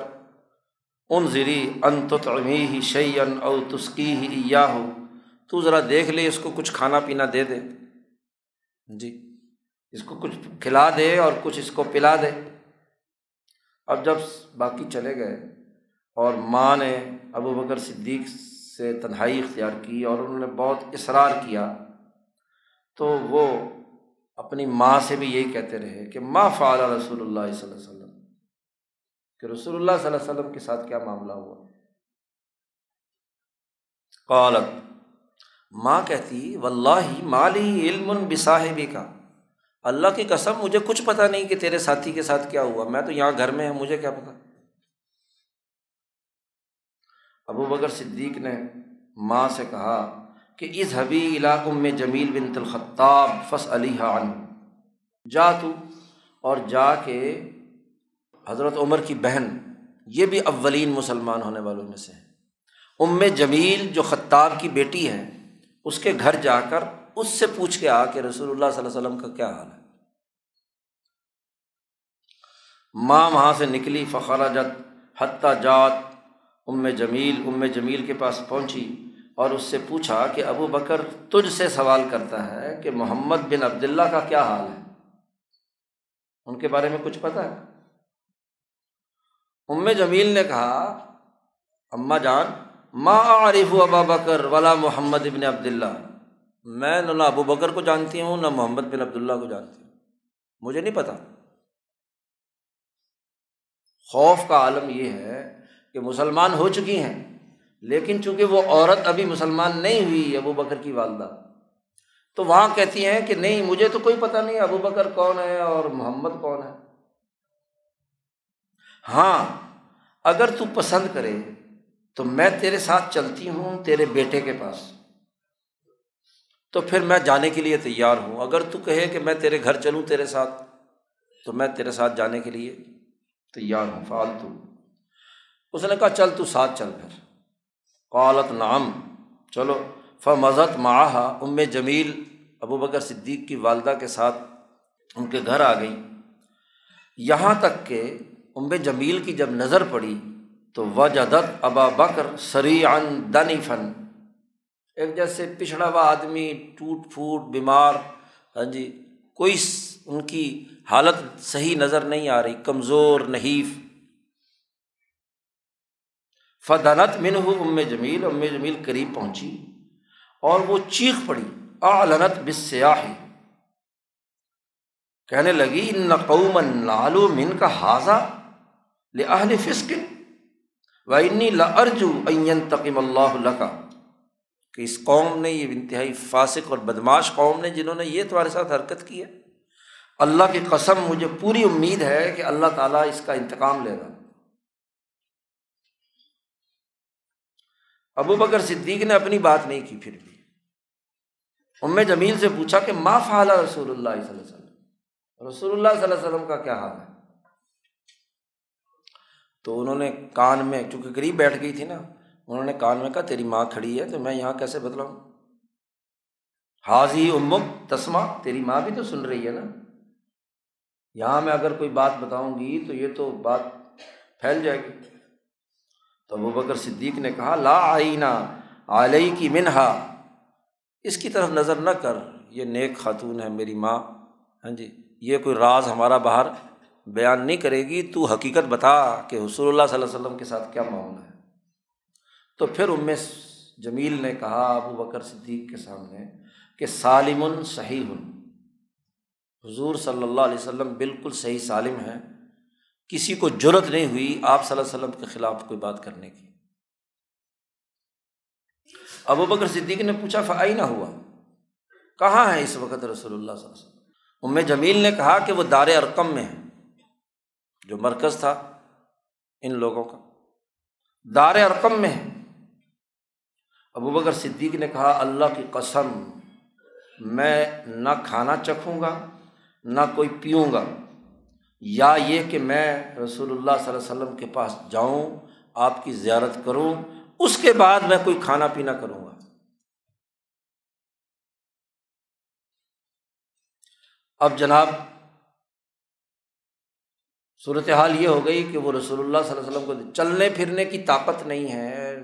ان زری ان تو تمی ہی شعی ان او تسکی ہی یا ہو تو ذرا دیکھ لے، اس کو کچھ کھانا پینا دے دے۔ جی اس کو کچھ کھلا دے اور کچھ اس کو پلا دے۔ اب جب باقی چلے گئے اور ماں نے ابو بکر صدیق سے تنہائی اختیار کی اور انہوں نے بہت اصرار کیا، تو وہ اپنی ماں سے بھی یہی کہتے رہے کہ ماں فعال رسول اللہ صلی اللہ علیہ وسلم۔ کہ رسول اللہ صلی اللہ علیہ وسلم کے ساتھ کیا معاملہ ہوا؟ قالت ماں کہتی و اللہ مالی علم بصاحبی کا اللہ کی قسم، مجھے کچھ پتہ نہیں کہ تیرے ساتھی کے ساتھ کیا ہوا۔ میں تو یہاں گھر میں ہوں، مجھے کیا پتا ابو بکر صدیق نے ماں سے کہا کہ اس حبی علاقوں میں جمیل بن تلخطاب فص علی عن جا تو اور جا کے حضرت عمر کی بہن، یہ بھی اولین مسلمان ہونے والوں میں سے ام جمیل جو خطاب کی بیٹی ہے اس کے گھر جا کر اس سے پوچھ کے آ کہ رسول اللہ صلی اللہ علیہ وسلم کا کیا حال ہے؟ ماں وہاں سے نکلی فخر جت حتیٰ جات، ام جمیل ام جمیل کے پاس پہنچی اور اس سے پوچھا کہ ابو بکر تجھ سے سوال کرتا ہے کہ محمد بن عبداللہ کا کیا حال ہے؟ ان کے بارے میں کچھ پتہ ہے؟ ام جمیل نے کہا اماں جان ما عارف ابا بکر ولا محمد بن عبداللہ۔ میں نہ ابو بکر کو جانتی ہوں، نہ محمد بن عبداللہ کو جانتی ہوں۔ مجھے نہیں پتا۔ خوف کا عالم یہ ہے کہ مسلمان ہو چکی ہیں، لیکن چونکہ وہ عورت ابھی مسلمان نہیں ہوئی ابو بکر کی والدہ، تو وہاں کہتی ہیں کہ نہیں، مجھے تو کوئی پتہ نہیں ابو بکر کون ہے اور محمد کون ہے۔ ہاں اگر تو پسند کرے تو میں تیرے ساتھ چلتی ہوں تیرے بیٹے کے پاس۔ تو پھر میں جانے کے لیے تیار ہوں۔ اگر تو کہے کہ میں تیرے گھر چلوں تیرے ساتھ، تو میں تیرے ساتھ جانے کے لیے تیار ہوں، فالتو۔ اس نے کہا، چل تو ساتھ چل پھر۔ قالت نام چلو۔ ف مذہت معاہا ام جمیل ابو بکر صدیق کی والدہ کے ساتھ ان کے گھر آ گئیں۔ یہاں تک کہ ام جمیل کی جب نظر پڑی تو وجدت ابا بکر سری ان دنی فن ایک جیسے پچھڑا ہوا آدمی، ٹوٹ پھوٹ، بیمار ہاں جی کوئی ان کی حالت صحیح نظر نہیں آ رہی، کمزور، نحیف۔ فدنت من ہو ام جمیل ام جمیل قریب پہنچی اور وہ چیخ پڑی آلنت بس سیاحی کہنے لگی، ان قوم لالو من کا حاضہ لہل فسکن و انی لرجو این تقیم اللہ کا کہ اس قوم نے یہ انتہائی فاسق اور بدماش قوم نے جنہوں نے یہ تمہارے ساتھ حرکت کی ہے۔ اللہ کی قسم، مجھے پوری امید ہے کہ اللہ تعالیٰ اس کا انتقام لے گا۔ ابو بکر صدیق نے اپنی بات نہیں کی پھر بھی۔ ام جمیل سے پوچھا کہ ما فعلا رسول اللہ صلی اللہ علیہ وسلم؟ رسول اللہ صلی اللہ علیہ وسلم کا کیا حال ہے؟ تو انہوں نے کان میں، چونکہ قریب بیٹھ گئی تھی نا، انہوں نے کان میں کہا، تیری ماں کھڑی ہے، تو میں یہاں کیسے بدلاؤں؟ حاضی امک تسما تیری ماں بھی تو سن رہی ہے نا۔ یہاں میں اگر کوئی بات بتاؤں گی، تو یہ تو بات پھیل جائے گی۔ تو ابو بکر صدیق نے کہا، لا آئینہ علیہ کی منہا۔ اس کی طرف نظر نہ کر، یہ نیک خاتون ہے میری ماں۔ ہاں جی یہ کوئی راز ہمارا باہر بیان نہیں کرے گی، تو حقیقت بتا کہ حصول اللہ صلی اللہ علیہ وسلم کے ساتھ کیا معاملہ ہے۔ تو پھر ام جمیل نے کہا، ابو بکر صدیق کے سامنے کہ سالم صحیح۔ حضور صلی اللہ علیہ وسلم بالکل صحیح سالم ہیں۔ کسی کو جرت نہیں ہوئی آپ صلی اللہ علیہ وسلم کے خلاف کوئی بات کرنے کی۔ ابو بکر صدیق نے پوچھا فعائی نہ ہوا؟ کہاں ہے اس وقت رسول اللہ صلی اللہ علیہ وسلم؟ ام جمیل نے کہا کہ وہ دار ارقم میں ہے جو مرکز تھا ان لوگوں کا۔ دار ارقم میں ہے ابو بکر صدیق نے کہا، اللہ کی قسم، میں نہ کھانا چکھوں گا، نہ کوئی پیوں گا۔ یا یہ کہ میں رسول اللہ صلی اللہ علیہ وسلم کے پاس جاؤں، آپ کی زیارت کروں، اس کے بعد میں کوئی کھانا پینا کروں گا۔ اب جناب صورت حال یہ ہو گئی کہ وہ رسول اللہ صلی اللہ علیہ وسلم کو چلنے پھرنے کی طاقت نہیں ہے،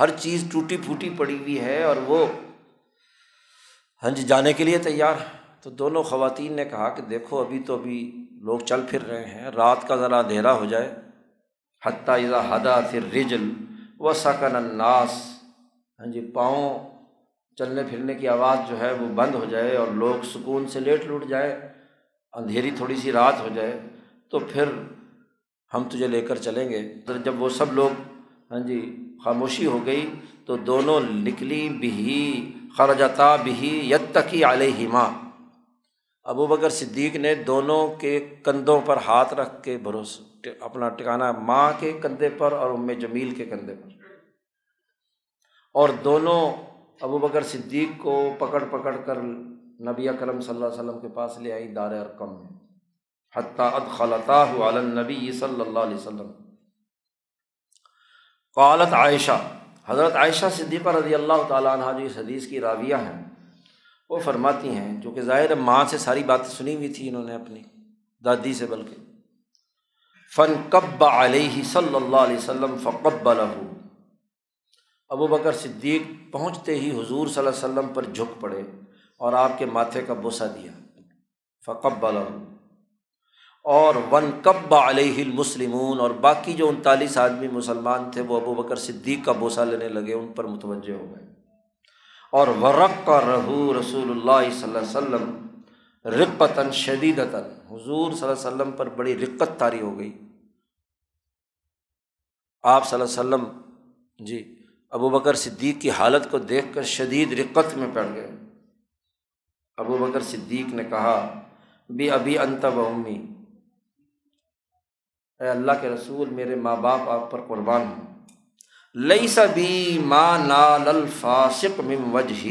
ہر چیز ٹوٹی پھوٹی پڑی ہوئی ہے اور وہ ہاں جی جانے کے لیے تیار ہے تو دونوں خواتین نے کہا کہ دیکھو، ابھی تو ابھی لوگ چل پھر رہے ہیں، رات کا ذرا اندھیرا ہو جائے۔ حتیٰ اذا ہدا پھر رجل و سکن الناس۔ ہاں جی پاؤں چلنے پھرنے کی آواز جو ہے وہ بند ہو جائے اور لوگ سکون سے لیٹ لوٹ جائے۔ اندھیری تھوڑی سی رات ہو جائے۔ تو پھر ہم تجھے لے کر چلیں گے۔ جب وہ سب لوگ ہاں جی خاموشی ہو گئی تو دونوں نکلی بھی خرجتا بھی ید تکی علیہ ماں ابو بکر صدیق نے دونوں کے کندھوں پر ہاتھ رکھ کے بھروسہ اپنا ٹکانا ماں کے کندھے پر اور ام جمیل کے کندھے پر۔ اور دونوں ابو بکر صدیق کو پکڑ پکڑ کر نبی اکرم صلی اللہ علیہ وسلم کے پاس لے آئی دار ارکم میں۔ حتیٰ خلطا نبی صلی اللہ علیہ وسلم. قالت عائشہ، حضرت عائشہ صدیقہ رضی اللہ تعالیٰ عنہ جو اس حدیث کی راویہ ہیں، وہ فرماتی ہیں، جو کہ ظاہر ماں سے ساری باتیں سنی ہوئی تھی انہوں نے اپنی، دادی سے بلکہ۔ فن کب علیہ صلی اللہ علیہ وسلم فقب لہو ابو بکر صدیق پہنچتے ہی حضور صلی اللہ علیہ وسلم پر جھک پڑے اور آپ کے ماتھے کا بوسہ دیا۔ فقب لہو اور ون کب علیہ المسلمون، اور باقی جو انتالیس آدمی مسلمان تھے، وہ ابو بکر صدیق کا بوسہ لینے لگے، ان پر متوجہ ہو گئے۔ اور ورق کا رہو رسول اللہ صلی اللہ علیہ وسلم رقتاً شدیدتاً۔ حضور صلی اللہ علیہ وسلم پر بڑی رقت تاری ہو گئی۔ آپ صلی اللہ علیہ وسلم جی ابو بکر صدیق کی حالت کو دیکھ کر شدید رقت میں پڑ گئے۔ ابو بکر صدیق نے کہا، بھی ابھی انت و امی اے اللہ کے رسول، میرے ماں باپ، آپ پر قربان ہوں۔ لئی سبھی ماں نال الفاسق مم وجہ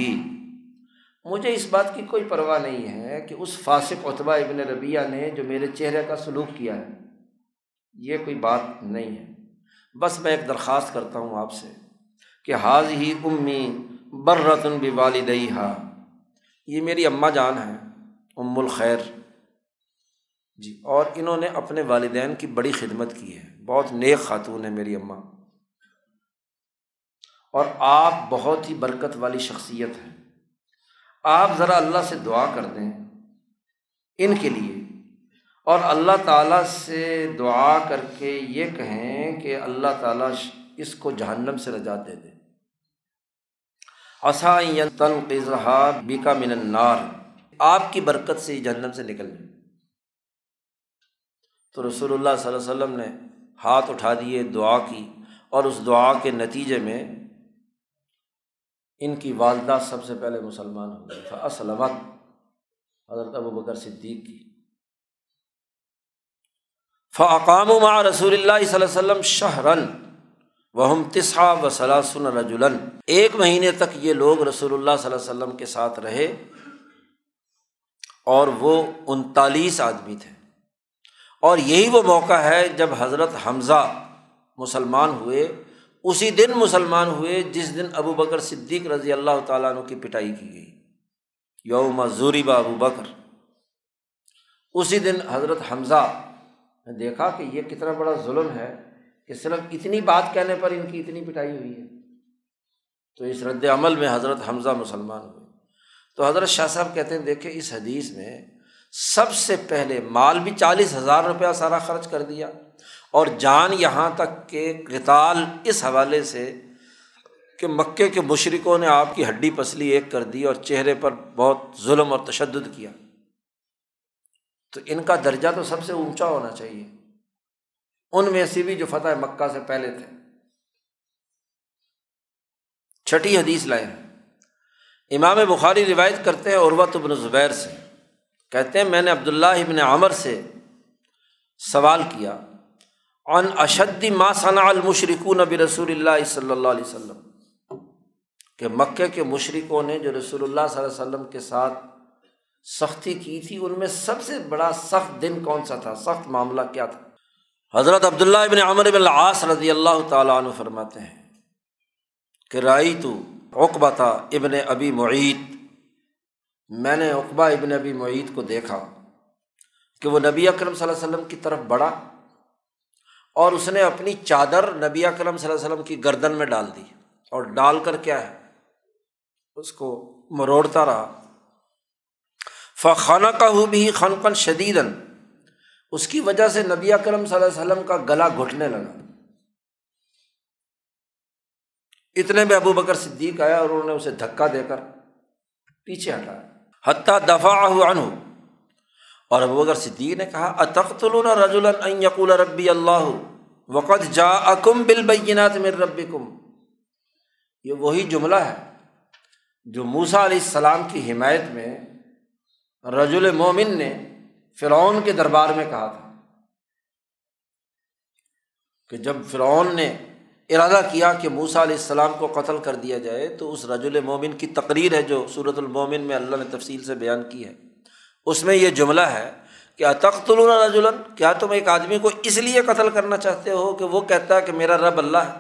مجھے اس بات کی کوئی پرواہ نہیں ہے کہ اس فاسق اتبا ابن ربیہ نے جو میرے چہرے کا سلوک کیا ہے، یہ کوئی بات نہیں ہے۔ بس میں ایک درخواست کرتا ہوں آپ سے کہ حاض ہی امی برتن بھی والدئی ہا یہ میری اماں جان ہے ام الخیر۔ جی۔ اور انہوں نے اپنے والدین کی بڑی خدمت کی ہے۔ بہت نیک خاتون ہے میری اماں۔ اور آپ بہت ہی برکت والی شخصیت ہیں۔ آپ ذرا اللہ سے دعا کر دیں ان کے لیے۔ اور اللہ تعالیٰ سے دعا کر کے یہ کہیں کہ اللہ تعالیٰ اس کو جہنم سے رجات دے دے۔ تنقضہ بیکا من النار۔ آپ کی برکت سے جہنم سے نکل جائے۔ تو رسول اللہ صلی اللہ علیہ وسلم نے ہاتھ اٹھا دیے، دعا کی اور اس دعا کے نتیجے میں ان کی والدہ سب سے پہلے مسلمان ہو گئی۔ تھا اسلمت حضرت ابو بکر صدیق کی۔ فاقام مع رسول اللہ صلی اللہ علیہ وسلم شہرن وہ تسا و سلاسن رجولن ایک مہینے تک یہ لوگ رسول اللہ صلی اللہ علیہ وسلم کے ساتھ رہے اور وہ انتالیس آدمی تھے۔ اور یہی وہ موقع ہے جب حضرت حمزہ مسلمان ہوئے، اسی دن مسلمان ہوئے جس دن ابو بکر صدیق رضی اللہ تعالیٰ عنہ کی پٹائی کی گئی۔ یوم زوری با ابو بکر۔ اسی دن حضرت حمزہ نے دیکھا کہ یہ کتنا بڑا ظلم ہے کہ صرف اتنی بات کہنے پر ان کی اتنی پٹائی ہوئی ہے۔ تو اس رد عمل میں حضرت حمزہ مسلمان ہوئے۔ تو حضرت شاہ صاحب کہتے ہیں، دیکھیں اس حدیث میں سب سے پہلے مال بھی چالیس ہزار روپیہ سارا خرچ کر دیا اور جان یہاں تک کہ کتال اس حوالے سے کہ مکے کے مشرقوں نے آپ کی ہڈی پسلی ایک کر دی اور چہرے پر بہت ظلم اور تشدد کیا۔ تو ان کا درجہ تو سب سے اونچا ہونا چاہیے۔ ان میں سے بھی جو فتح مکہ سے پہلے تھے۔ چھٹی حدیث لائے۔ امام بخاری روایت کرتے ہیں عروت ابن زبیر سے۔ کہتے ہیں، میں نے عبداللہ ابن عمر سے سوال کیا ان اشدی ما ثنا المشرقون نبی رسول اللہ صلی اللہ علیہ وسلم. کہ مکے کے مشرقوں نے جو رسول اللہ صلی اللہ علیہ وسلم کے ساتھ سختی کی تھی، ان میں سب سے بڑا سخت دن کون سا تھا؟ سخت معاملہ کیا تھا؟ حضرت عبداللہ ابن عمر ابن العاص رضی اللہ تعالیٰ عنہ فرماتے ہیں کہ رائی تو اقبا ابن ابی معیت میں نے اقبا ابن ابی معیت کو دیکھا کہ وہ نبی اکرم صلی اللہ علیہ وسلم کی طرف بڑھا اور اس نے اپنی چادر نبی اکرم صلی اللہ علیہ وسلم کی گردن میں ڈال دی اور ڈال کر کیا ہے؟ اس کو مروڑتا رہا۔ فخانہ کا ہو بھی خن قن شدید اس کی وجہ سے نبی اکرم صلی اللہ علیہ وسلم کا گلا گھٹنے لگا۔ اتنے میں ابو بکر صدیق آیا اور انہوں نے اسے دھکا دے کر پیچھے ہٹایا۔ حتیٰ دفاع عنہ اور ابو بکر صدیق نے کہا اتخت رجولن یقول ربی اللہ وقت جا اکم بل بینات رب یہ وہی جملہ ہے جو موسا علیہ السلام کی حمایت میں رجول مومن نے فرعون کے دربار میں کہا تھا کہ جب فرعون نے ارادہ کیا کہ موسا علیہ السلام کو قتل کر دیا جائے، تو اس رج المومن کی تقریر ہے جو صورت المومن میں اللہ نے تفصیل سے بیان کی ہے۔ اس میں یہ جملہ ہے کہ اتخت رجولن کیا تم ایک آدمی کو اس لیے قتل کرنا چاہتے ہو کہ وہ کہتا ہے کہ میرا رب اللہ ہے؟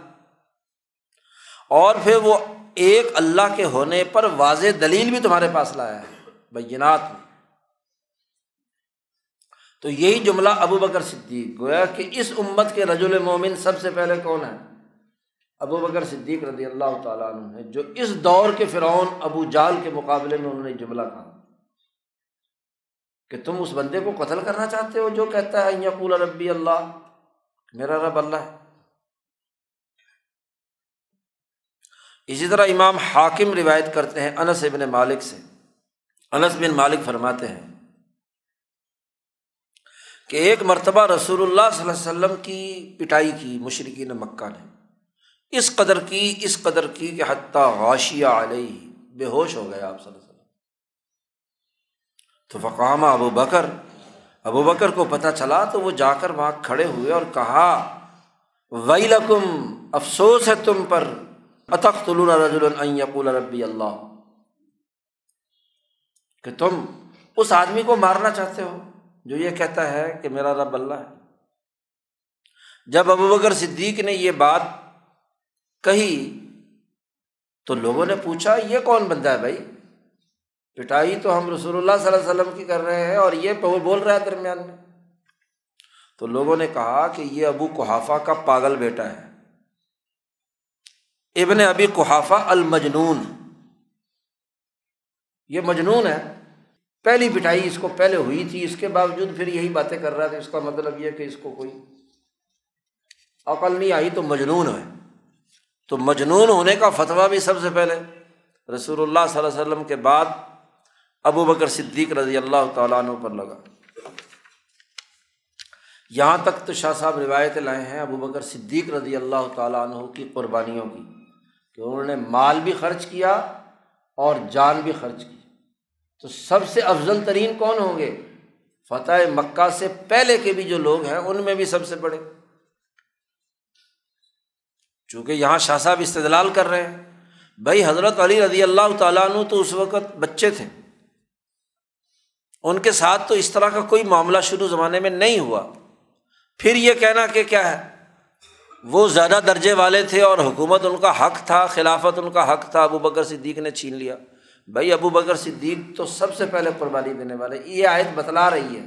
اور پھر وہ ایک اللہ کے ہونے پر واضح دلیل بھی تمہارے پاس لایا ہے، بینات میں۔ تو یہی جملہ ابو بکر صدیق، گویا کہ اس امت کے رج المومن سب سے پہلے کون ہے؟ ابو بکر صدیق رضی اللہ تعالیٰ عنہ ہے جو اس دور کے فرعون ابو جال کے مقابلے میں انہوں نے جملہ کہا۔ کہ تم اس بندے کو قتل کرنا چاہتے ہو جو کہتا ہے یقول ربی اللہ میرا رب اللہ ہے۔ اسی طرح امام حاکم روایت کرتے ہیں انس ابن مالک سے۔ انس بن مالک فرماتے ہیں کہ ایک مرتبہ رسول اللہ صلی اللہ علیہ وسلم کی پٹائی کی مشرقین مکہ نے۔ اس قدر کی، اس قدر کی کہ حتیٰ غاشیہ علیہ، بے ہوش ہو گیا آپ صلی اللہ علیہ وسلم۔ تو فقامہ ابو بکر ابو بکر کو پتہ چلا تو وہ جا کر وہاں کھڑے ہوئے اور کہا وئی لکم افسوس ہے تم پر اتخت رجول یقول ربی اللہ۔ کہ تم اس آدمی کو مارنا چاہتے ہو جو یہ کہتا ہے کہ میرا رب اللہ ہے۔ جب ابو بکر صدیق نے یہ بات کہی تو لوگوں نے پوچھا، یہ کون بندہ ہے بھائی؟ پٹائی تو ہم رسول اللہ صلی اللہ علیہ وسلم کی کر رہے ہیں اور یہ بول رہا ہے درمیان میں۔ تو لوگوں نے کہا کہ یہ ابو کوحافہ کا پاگل بیٹا ہے۔ ابن ابی کوحافہ المجنون۔ یہ مجنون ہے۔ پہلی پٹائی اس کو پہلے ہوئی تھی، اس کے باوجود پھر یہی باتیں کر رہا تھا۔ اس کا مطلب یہ کہ اس کو کوئی عقل نہیں آئی تو مجنون ہے۔ تو مجنون ہونے کا فتویٰ بھی سب سے پہلے رسول اللہ صلی اللہ علیہ وسلم کے بعد ابو بکر صدیق رضی اللہ تعالیٰ عنہ پر لگا۔ یہاں تک تو شاہ صاحب روایت لائے ہیں ابو بکر صدیق رضی اللہ تعالیٰ عنہ کی قربانیوں کی کہ انہوں نے مال بھی خرچ کیا اور جان بھی خرچ کی۔ تو سب سے افضل ترین کون ہوں گے؟ فتح مکہ سے پہلے کے بھی جو لوگ ہیں، ان میں بھی سب سے بڑے۔ چونکہ یہاں شاہ صاحب استدلال کر رہے ہیں۔ بھائی حضرت علی رضی اللہ تعالیٰ عنہ تو اس وقت بچے تھے۔ ان کے ساتھ تو اس طرح کا کوئی معاملہ شروع زمانے میں نہیں ہوا۔ پھر یہ کہنا کہ کیا ہے؟ وہ زیادہ درجے والے تھے اور حکومت ان کا حق تھا، خلافت ان کا حق تھا۔ ابو بکر صدیق نے چھین لیا۔ بھائی ابو بکر صدیق تو سب سے پہلے قربانی دینے والے، یہ آیت بتلا رہی ہے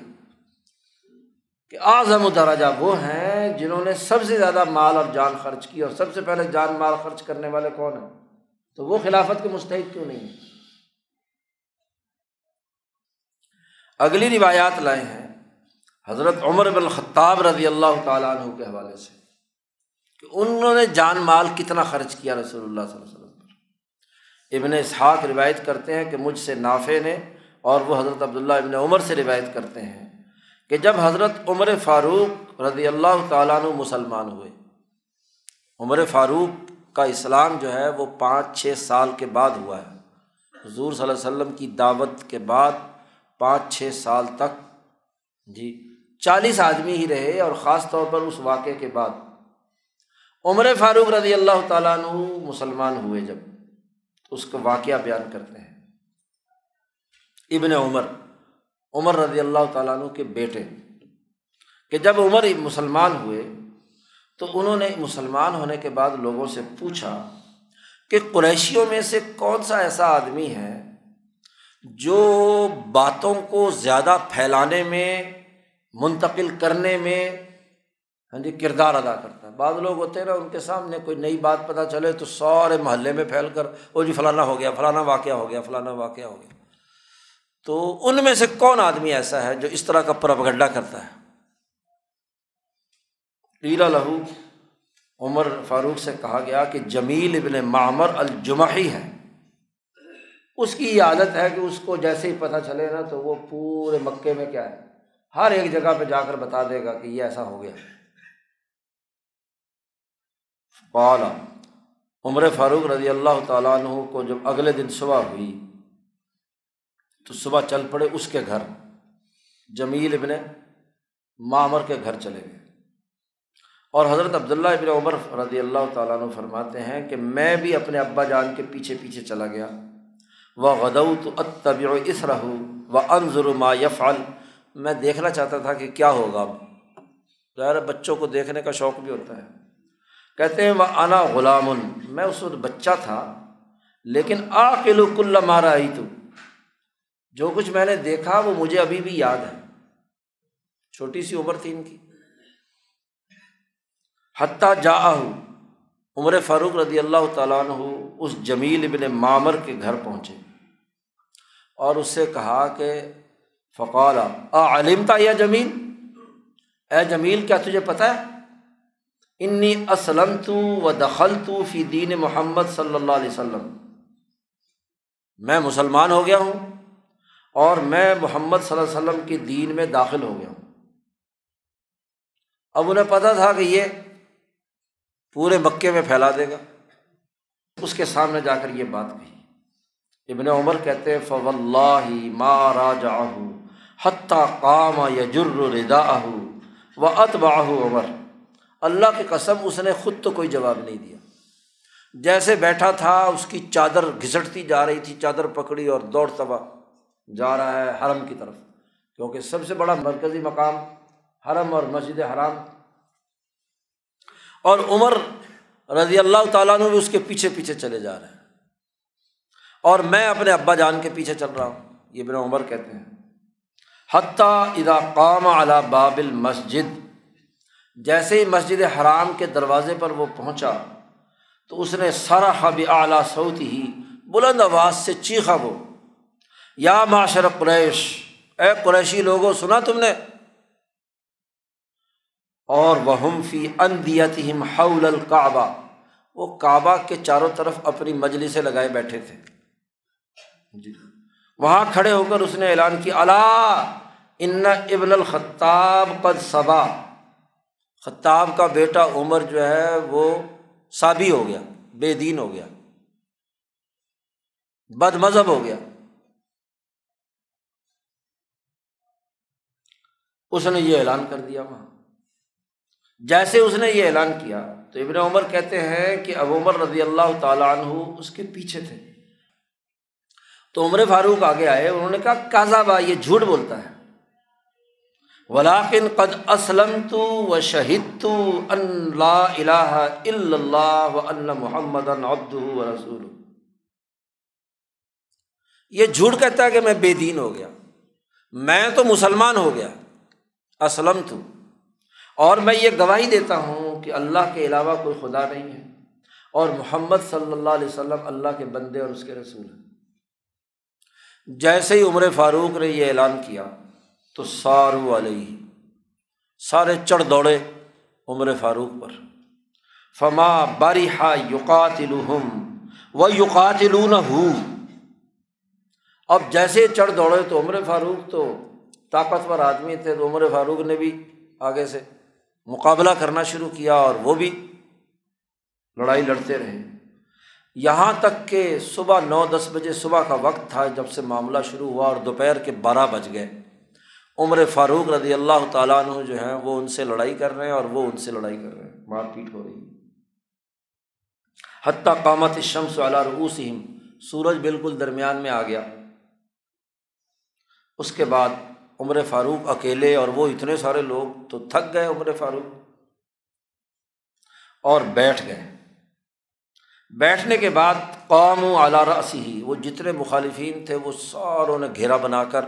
کہ اعظم و درجہ وہ ہیں ہیں جنہوں نے سب سے زیادہ مال اور جان خرچ کی اور سب سے پہلے جان مال خرچ کرنے والے کون ہیں؟ تو وہ خلافت کے مستحق کیوں نہیں ہیں؟ اگلی روایات لائے ہیں حضرت عمر بن خطاب رضی اللہ تعالیٰ عنہ کے حوالے سے کہ انہوں نے جان مال کتنا خرچ کیا رسول اللہ صلی اللہ علیہ وسلم پر۔ ابن اسحاق روایت کرتے ہیں کہ مجھ سے نافع نے اور وہ حضرت عبداللہ ابن عمر سے روایت کرتے ہیں۔ کہ جب حضرت عمر فاروق رضی اللہ تعالیٰ عنہ مسلمان ہوئے، عمر فاروق کا اسلام جو ہے وہ پانچ چھ سال کے بعد ہوا ہے۔ حضور صلی اللہ علیہ وسلم کی دعوت کے بعد پانچ چھ سال تک جی چالیس آدمی ہی رہے اور خاص طور پر اس واقعے کے بعد۔ عمر فاروق رضی اللہ تعالیٰ عنہ مسلمان ہوئے جب تو اس کا واقعہ بیان کرتے ہیں۔ ابن عمر عمر رضی اللہ تعالیٰ عنہ کے بیٹے کہ جب عمر مسلمان ہوئے، تو انہوں نے مسلمان ہونے کے بعد لوگوں سے پوچھا کہ قریشیوں میں سے کون سا ایسا آدمی ہے جو باتوں کو زیادہ پھیلانے میں، منتقل کرنے میں ہاں جی کردار ادا کرتا ہے۔ بعض لوگ ہوتے ہیں نا، ان کے سامنے کوئی نئی بات پتہ چلے تو سارے محلے میں پھیل کر وہ جی فلانا ہو گیا، فلانا واقعہ ہو گیا، فلانا واقعہ ہو گیا۔ تو ان میں سے کون آدمی ایسا ہے جو اس طرح کا پرپگڈا کرتا ہے؟ پیلا لہو، عمر فاروق سے کہا گیا کہ جمیل ابن معمر الجمحی ہے۔ اس کی یہ عادت ہے کہ اس کو جیسے ہی پتہ چلے نا تو وہ پورے مکے میں کیا ہے، ہر ایک جگہ پہ جا کر بتا دے گا کہ یہ ایسا ہو گیا۔ پالا عمر فاروق رضی اللہ تعالیٰ عنہ کو جب اگلے دن صبح ہوئی تو صبح چل پڑے اس کے گھر۔ جمیل ابن معمر کے گھر چلے گئے۔ اور حضرت عبداللہ ابن عمر رضی اللہ تعالیٰ عنہ فرماتے ہیں کہ میں بھی اپنے ابا جان کے پیچھے پیچھے چلا گیا۔ وہ غدو تو اتب اس رہو و انضر ما یفعل۔ میں دیکھنا چاہتا تھا کہ کیا ہوگا اب۔ ظاہر بچوں کو دیکھنے کا شوق بھی ہوتا ہے۔ کہتے ہیں وہ انا غلام۔ میں اس وقت بچہ تھا، لیکن آکل کل مارا آئی تو جو کچھ میں نے دیکھا وہ مجھے ابھی بھی یاد ہے۔ چھوٹی سی عمر تھی ان کی۔ حتیٰ جا عمر فاروق رضی اللہ تعالیٰ عنہ اس جمیل ابن معمر کے گھر پہنچے اور اس سے کہا کہ فقال آ علم تھا یا جمیل؟ اے جمیل، کیا تجھے پتہ ہے؟ انی اسلم تو و دخل تو فی دین محمد صلی اللہ علیہ وسلم۔ میں مسلمان ہو گیا ہوں۔ اور میں محمد صلی اللہ علیہ وسلم کے دین میں داخل ہو گیا ہوں۔ اب انہیں پتہ تھا کہ یہ پورے مکے میں پھیلا دے گا۔ اس کے سامنے جا کر یہ بات کہی۔ ابن عمر کہتے فو اللہ ما راجا حتیٰ قام یجر ردا و اتباہ عمر۔ اللہ کی قسم، اس نے خود تو کوئی جواب نہیں دیا۔ جیسے بیٹھا تھا، اس کی چادر گھسٹتی جا رہی تھی، چادر پکڑی اور دوڑ تبا جا رہا ہے حرم کی طرف۔ کیونکہ سب سے بڑا مرکزی مقام حرم اور مسجد حرام۔ اور عمر رضی اللہ تعالیٰ نے بھی اس کے پیچھے پیچھے چلے جا رہے ہیں۔ اور میں اپنے ابا جان کے پیچھے چل رہا ہوں۔ یہ بنا عمر کہتے ہیں۔ حتیٰ ادا قام علا بابل مسجد جیسے ہی مسجد حرام کے دروازے پر وہ پہنچا، تو اس نے سارا حب اعلیٰ سعود ہی، بلند آواز سے چیخا وہ۔ یا معاشر قریش اے قریشی لوگوں سنا تم نے؟ اور وہ فی اندیت حول القعبہ وہ کعبہ کے چاروں طرف اپنی مجلی سے لگائے بیٹھے تھے۔ جی۔ وہاں کھڑے ہو کر اس نے اعلان کیا اللہ ان ابن الخطاب قد صبا خطاب کا بیٹا عمر جو ہے وہ سابی ہو گیا بے دین ہو گیا بد مذہب ہو گیا۔ اس نے یہ اعلان کر دیا وہاں۔ جیسے اس نے یہ اعلان کیا، تو ابن عمر کہتے ہیں کہ اب عمر رضی اللہ تعالیٰ عنہ اس کے پیچھے تھے۔ تو عمر فاروق آگے آئے، انہوں نے کہا کازا با، یہ جھوٹ بولتا ہے۔ ولاکن قد اسلم تو و شہید تو اللہ الہ اللہ و ان محمد ابد و رسول یہ جھوٹ کہتا ہے کہ میں بے دین ہو گیا۔ میں تو مسلمان ہو گیا۔ اسلم تو اور میں یہ گواہی دیتا ہوں کہ اللہ کے علاوہ کوئی خدا نہیں ہے اور محمد صلی اللہ علیہ وسلم اللہ کے بندے اور اس کے رسول ہیں۔ جیسے ہی عمر فاروق نے یہ اعلان کیا تو سارو علیہ، سارے چڑھ دوڑے عمر فاروق پر۔ فما باری ہا یوقات و یوقات اب جیسے چڑھ دوڑے تو عمر فاروق تو طاقتور آدمی تھے، تو عمر فاروق نے بھی آگے سے مقابلہ کرنا شروع کیا اور وہ بھی لڑائی لڑتے رہے۔ یہاں تک کہ صبح نو دس بجے صبح کا وقت تھا جب سے معاملہ شروع ہوا اور دوپہر کے بارہ بج گئے۔ عمر فاروق رضی اللہ تعالیٰ عنہ جو ہیں، وہ ان سے لڑائی کر رہے ہیں اور وہ ان سے لڑائی کر رہے ہیں۔ مار پیٹ ہو رہی ہے۔ حتیٰ قامت شمس والا رؤوسہم، سورج بالکل درمیان میں آ گیا۔ اس کے بعد عمر فاروق اکیلے اور وہ اتنے سارے لوگ تو تھک گئے عمر فاروق اور بیٹھ گئے۔ بیٹھنے کے بعد قوم و اعلیٰ رسی ہی وہ جتنے مخالفین تھے وہ ساروں نے گھیرا بنا کر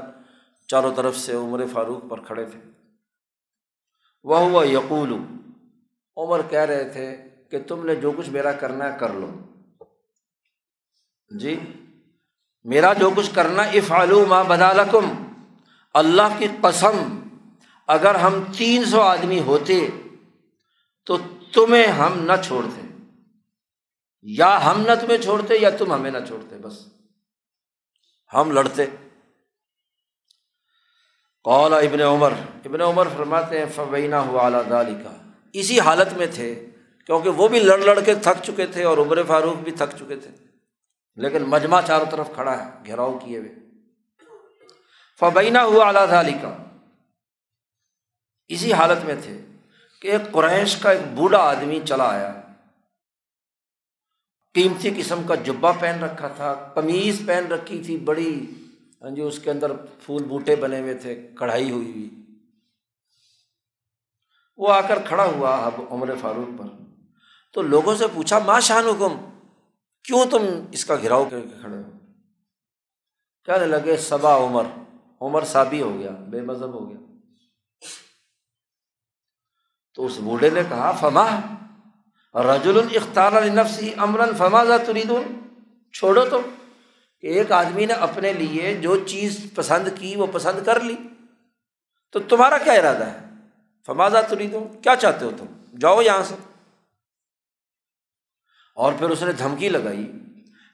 چاروں طرف سے عمر فاروق پر کھڑے تھے۔ وہ ہوا یقول، عمر کہہ رہے تھے کہ تم نے جو کچھ میرا کرنا ہے کر لو۔ جی میرا جو کچھ کرنا افعلو ماں بدالکم اللہ کی قسم، اگر ہم تین سو آدمی ہوتے تو تمہیں ہم نہ چھوڑتے۔ یا ہم نہ تمہیں چھوڑتے یا تم ہمیں نہ چھوڑتے، بس۔ ہم لڑتے۔ قولا ابن عمر ابن عمر فرماتے ہیں فبینہ ہوا اعلیٰ دالی کا اسی حالت میں تھے، کیونکہ وہ بھی لڑ لڑ کے تھک چکے تھے اور عمر فاروق بھی تھک چکے تھے۔ لیکن مجمع چاروں طرف کھڑا ہے، گھیراؤ کیے ہوئے۔ فبینہ ہوا اعلیٰ دالی کا اسی حالت میں تھے کہ ایک قریش کا ایک بوڑھا آدمی چلا آیا۔ قیمتی قسم کا جبا پہن رکھا تھا، قمیض پہن رکھی تھی، بڑی ہاں جی اس کے اندر پھول بوٹے بنے ہوئے تھے، کڑھائی ہوئی ہوئی۔ وہ آ کر کھڑا ہوا اب عمر فاروق پر۔ تو لوگوں سے پوچھا، ماں شان حکم، کیوں تم اس کا گھراؤ کر کے کھڑے ہو؟ کہنے لگے صبا عمر۔ عمر سابی ہو گیا، بے مذہب ہو گیا۔ تو اس بوڑھے نے کہا، فما رجول اختار نفسی امرن فما تریدون چھوڑو تو، کہ ایک آدمی نے اپنے لیے جو چیز پسند کی وہ پسند کر لی۔ تو تمہارا کیا ارادہ ہے؟ فمازا تری دوں کیا چاہتے ہو تم؟ جاؤ یہاں سے۔ اور پھر اس نے دھمکی لگائی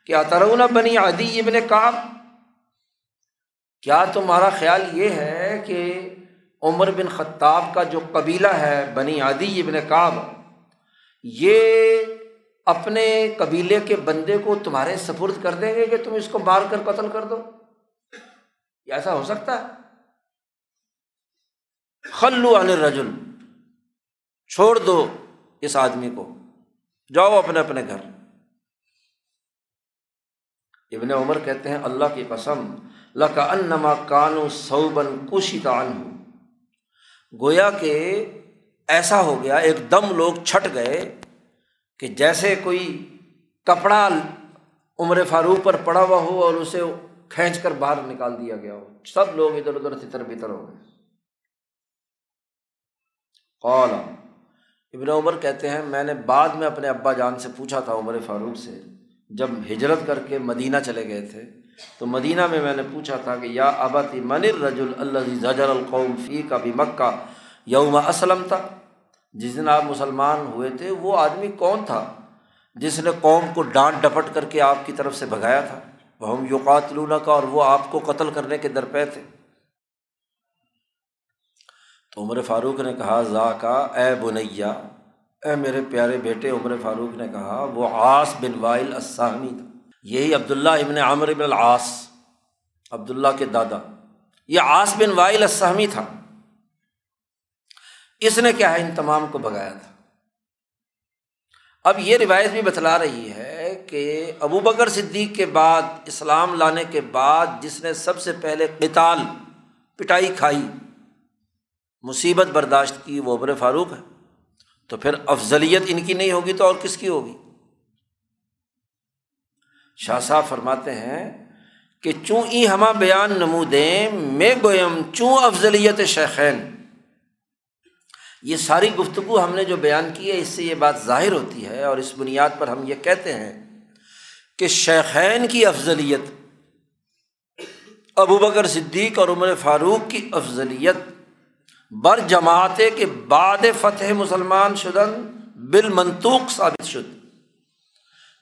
کہ اترونا بنی عدی ابن کام کیا تمہارا خیال یہ ہے کہ عمر بن خطاب کا جو قبیلہ ہے بنی عدی ابن کاب یہ اپنے قبیلے کے بندے کو تمہارے سفرد کر دیں گے کہ تم اس کو مار کر قتل کر دو؟ ایسا ہو سکتا ہے؟ خلو عن رجل چھوڑ دو اس آدمی کو، جاؤ اپنے اپنے گھر۔ ابن عمر کہتے ہیں، اللہ کی قسم لکا انما کانو سوبن کشی تعن گویا کہ ایسا ہو گیا، ایک دم لوگ چھٹ گئے کہ جیسے کوئی کپڑا عمر فاروق پر پڑا ہوا ہو اور اسے کھینچ کر باہر نکال دیا گیا ہو۔ سب لوگ ادھر ادھر تتر بتر ہو گئے۔ قال، ابن عمر کہتے ہیں، میں نے بعد میں اپنے ابا جان سے پوچھا تھا عمر فاروق سے، جب ہجرت کر کے مدینہ چلے گئے تھے تو مدینہ میں میں نے پوچھا تھا کہ یا ابتی منر رجل اللہ زجر القوم فی کا بھی مکہ یوم اسلم تھا جس دن آپ مسلمان ہوئے تھے، وہ آدمی کون تھا جس نے قوم کو ڈانٹ ڈپٹ کر کے آپ کی طرف سے بھگایا تھا؟ وہ ہم یوقات لونا کا اور وہ آپ کو قتل کرنے کے درپے تھے۔ تو عمر فاروق نے کہا ذا کا اے بنیا، اے میرے پیارے بیٹے، عمر فاروق نے کہا، وہ آس بن وائل السامی تھا۔ یہی عبداللہ ابن عامر ابن العاص، عبداللہ کے دادا۔ یہ آس بن وائل السہمی تھا۔ اس نے کیا ہے؟ ان تمام کو بگایا تھا۔ اب یہ روایت بھی بتلا رہی ہے کہ ابو بکر صدیق کے بعد، اسلام لانے کے بعد جس نے سب سے پہلے قتال پٹائی کھائی، مصیبت برداشت کی، وہ ابر فاروق ہے۔ تو پھر افضلیت ان کی نہیں ہوگی تو اور کس کی ہوگی؟ شاہ صاحب فرماتے ہیں کہ چوں ای ہما بیان نمودیں میں گویم چوں افضلیت شیخین۔ یہ ساری گفتگو ہم نے جو بیان کی ہے، اس سے یہ بات ظاہر ہوتی ہے اور اس بنیاد پر ہم یہ کہتے ہیں کہ شیخین کی افضلیت، ابو بکر صدیق اور عمر فاروق کی افضلیت، بر جماعت کے بعد فتح مسلمان شدن، بالمنطوق ثابت شد۔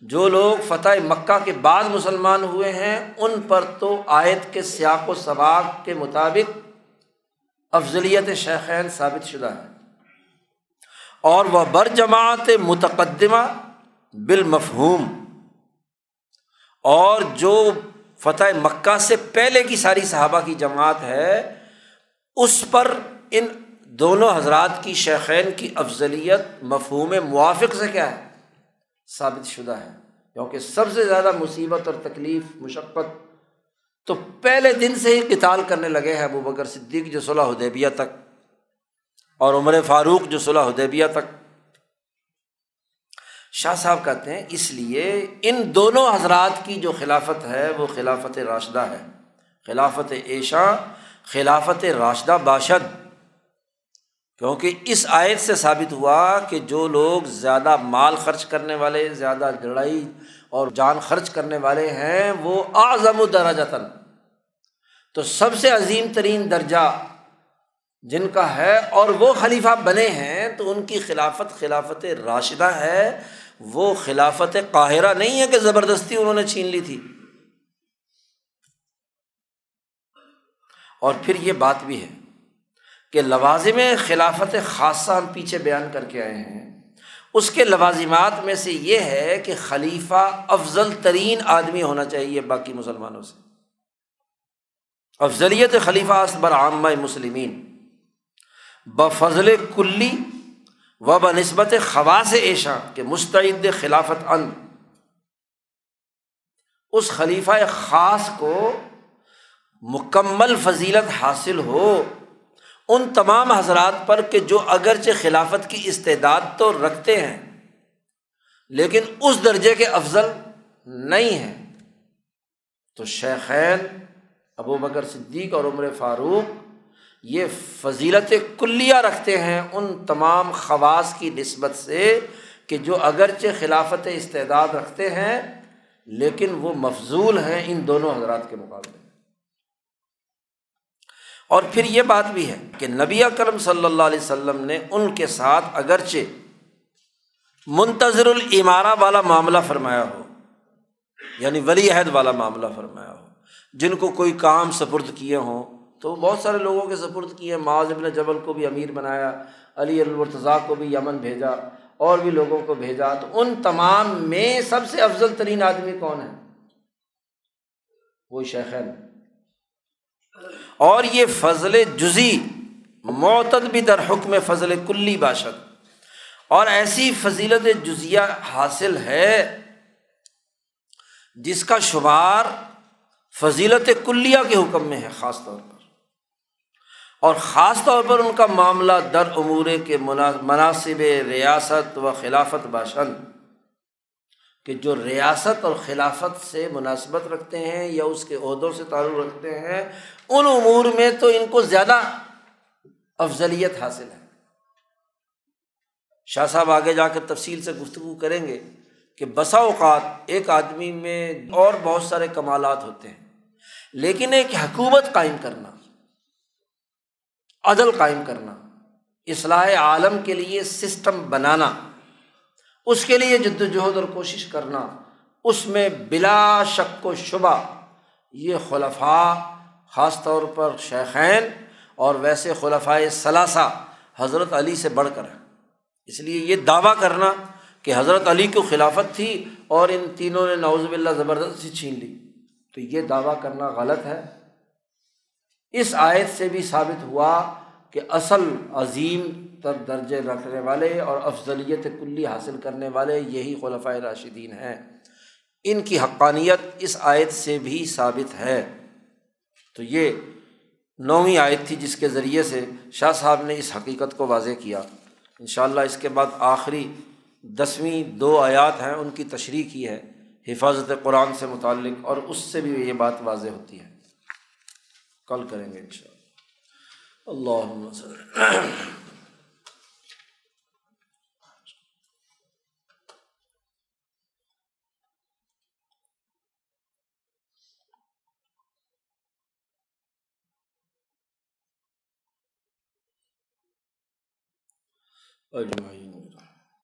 جو لوگ فتح مکہ کے بعد مسلمان ہوئے ہیں، ان پر تو آیت کے سیاق و سباق کے مطابق افضلیت شیخین ثابت شدہ ہے۔ اور وہ بر جماعت متقدمہ بالمفہوم۔ اور جو فتح مکہ سے پہلے کی ساری صحابہ کی جماعت ہے، اس پر ان دونوں حضرات کی شیخین کی افضلیت مفہوم موافق سے کیا ہے؟ ثابت شدہ ہے۔ کیونکہ سب سے زیادہ مصیبت اور تکلیف، مشقت تو پہلے دن سے ہی کتال کرنے لگے ہیں ابو بکر صدیق جو صلاح حدیبیہ تک اور عمر فاروق جو صلاح حدیبیہ تک۔ شاہ صاحب کہتے ہیں، اس لیے ان دونوں حضرات کی جو خلافت ہے وہ خلافت راشدہ ہے۔ خلافت ایشا خلافت راشدہ باشد۔ کیونکہ اس آیت سے ثابت ہوا کہ جو لوگ زیادہ مال خرچ کرنے والے، زیادہ لڑائی اور جان خرچ کرنے والے ہیں، وہ اعظم و درجتاً۔ تو سب سے عظیم ترین درجہ جن کا ہے اور وہ خلیفہ بنے ہیں، تو ان کی خلافت خلافت راشدہ ہے۔ وہ خلافت قاہرہ نہیں ہے کہ زبردستی انہوں نے چھین لی تھی۔ اور پھر یہ بات بھی ہے۔ کہ لوازم خلافت خاصہ ہم پیچھے بیان کر کے آئے ہیں۔ اس کے لوازمات میں سے یہ ہے کہ خلیفہ افضل ترین آدمی ہونا چاہیے باقی مسلمانوں سے۔ افضلیت خلیفہ اصبر عامہ مسلمین۔ بفضل کلی و ب نسبت خواص ایشا کے مستعد خلافت ان۔ اس خلیفہ خاص کو مکمل فضیلت حاصل ہو۔ ان تمام حضرات پر کہ جو اگرچہ خلافت کی استعداد تو رکھتے ہیں، لیکن اس درجے کے افضل نہیں ہیں۔ تو شیخین ابو بکر صدیق اور عمر فاروق یہ فضیلت کلیہ رکھتے ہیں ان تمام خواص کی نسبت سے کہ جو اگرچہ خلافت استعداد رکھتے ہیں، لیکن وہ مفضول ہیں ان دونوں حضرات کے مقابلے۔ اور پھر یہ بات بھی ہے کہ نبی کرم صلی اللہ علیہ وسلم نے ان کے ساتھ اگرچہ منتظر العمارہ والا معاملہ فرمایا ہو یعنی ولی عہد والا معاملہ فرمایا ہو، جن کو کوئی کام سپرد کیے ہوں، تو بہت سارے لوگوں کے سپرد کیے، معاذ ابن جبل کو بھی امیر بنایا، علی الرتضیٰ کو بھی یمن بھیجا، اور بھی لوگوں کو بھیجا، تو ان تمام میں سب سے افضل ترین آدمی کون ہے؟ وہ شیخین اور یہ فضل جزی، معتد بھی در حکم فضل کلی باشد۔ اور ایسی فضیلت جزیہ حاصل ہے جس کا شمار فضیلت کلیہ کے حکم میں ہے، خاص طور پر۔ اور خاص طور پر ان کا معاملہ در امور کے مناسب ریاست و خلافت باشند۔ کہ جو ریاست اور خلافت سے مناسبت رکھتے ہیں یا اس کے عہدوں سے تعلق رکھتے ہیں ان امور میں تو ان کو زیادہ افضلیت حاصل ہے۔ شاہ صاحب آگے جا کر تفصیل سے گفتگو کریں گے کہ بسا اوقات ایک آدمی میں اور بہت سارے کمالات ہوتے ہیں، لیکن ایک حکومت قائم کرنا، عدل قائم کرنا، اصلاح عالم کے لیے سسٹم بنانا، اس کے لیے جد وجہد اور کوشش کرنا، اس میں بلا شک و شبہ یہ خلفاء خاص طور پر شیخین اور ویسے خلفۂ ثلاثہ حضرت علی سے بڑھ کر ہے اس لیے یہ دعویٰ کرنا کہ حضرت علی کو خلافت تھی اور ان تینوں نے نوز اللہ زبردستی چھین لی۔ تو یہ دعویٰ کرنا غلط ہے۔ اس آیت سے بھی ثابت ہوا کہ اصل عظیم تر درجے رکھنے والے اور افضلیت کلی حاصل کرنے والے یہی خلفۂ راشدین ہیں۔ ان کی حقانیت اس آیت سے بھی ثابت ہے۔ تو یہ نویں آیت تھی جس کے ذریعے سے شاہ صاحب نے اس حقیقت کو واضح کیا۔ ان شاء اللہ اس کے بعد آخری دسویں دو آیات ہیں، ان کی تشریح کی ہے، حفاظت قرآن سے متعلق، اور اس سے بھی یہ بات واضح ہوتی ہے۔ کل کریں گے ان شاء اللہ اللہ اجمعین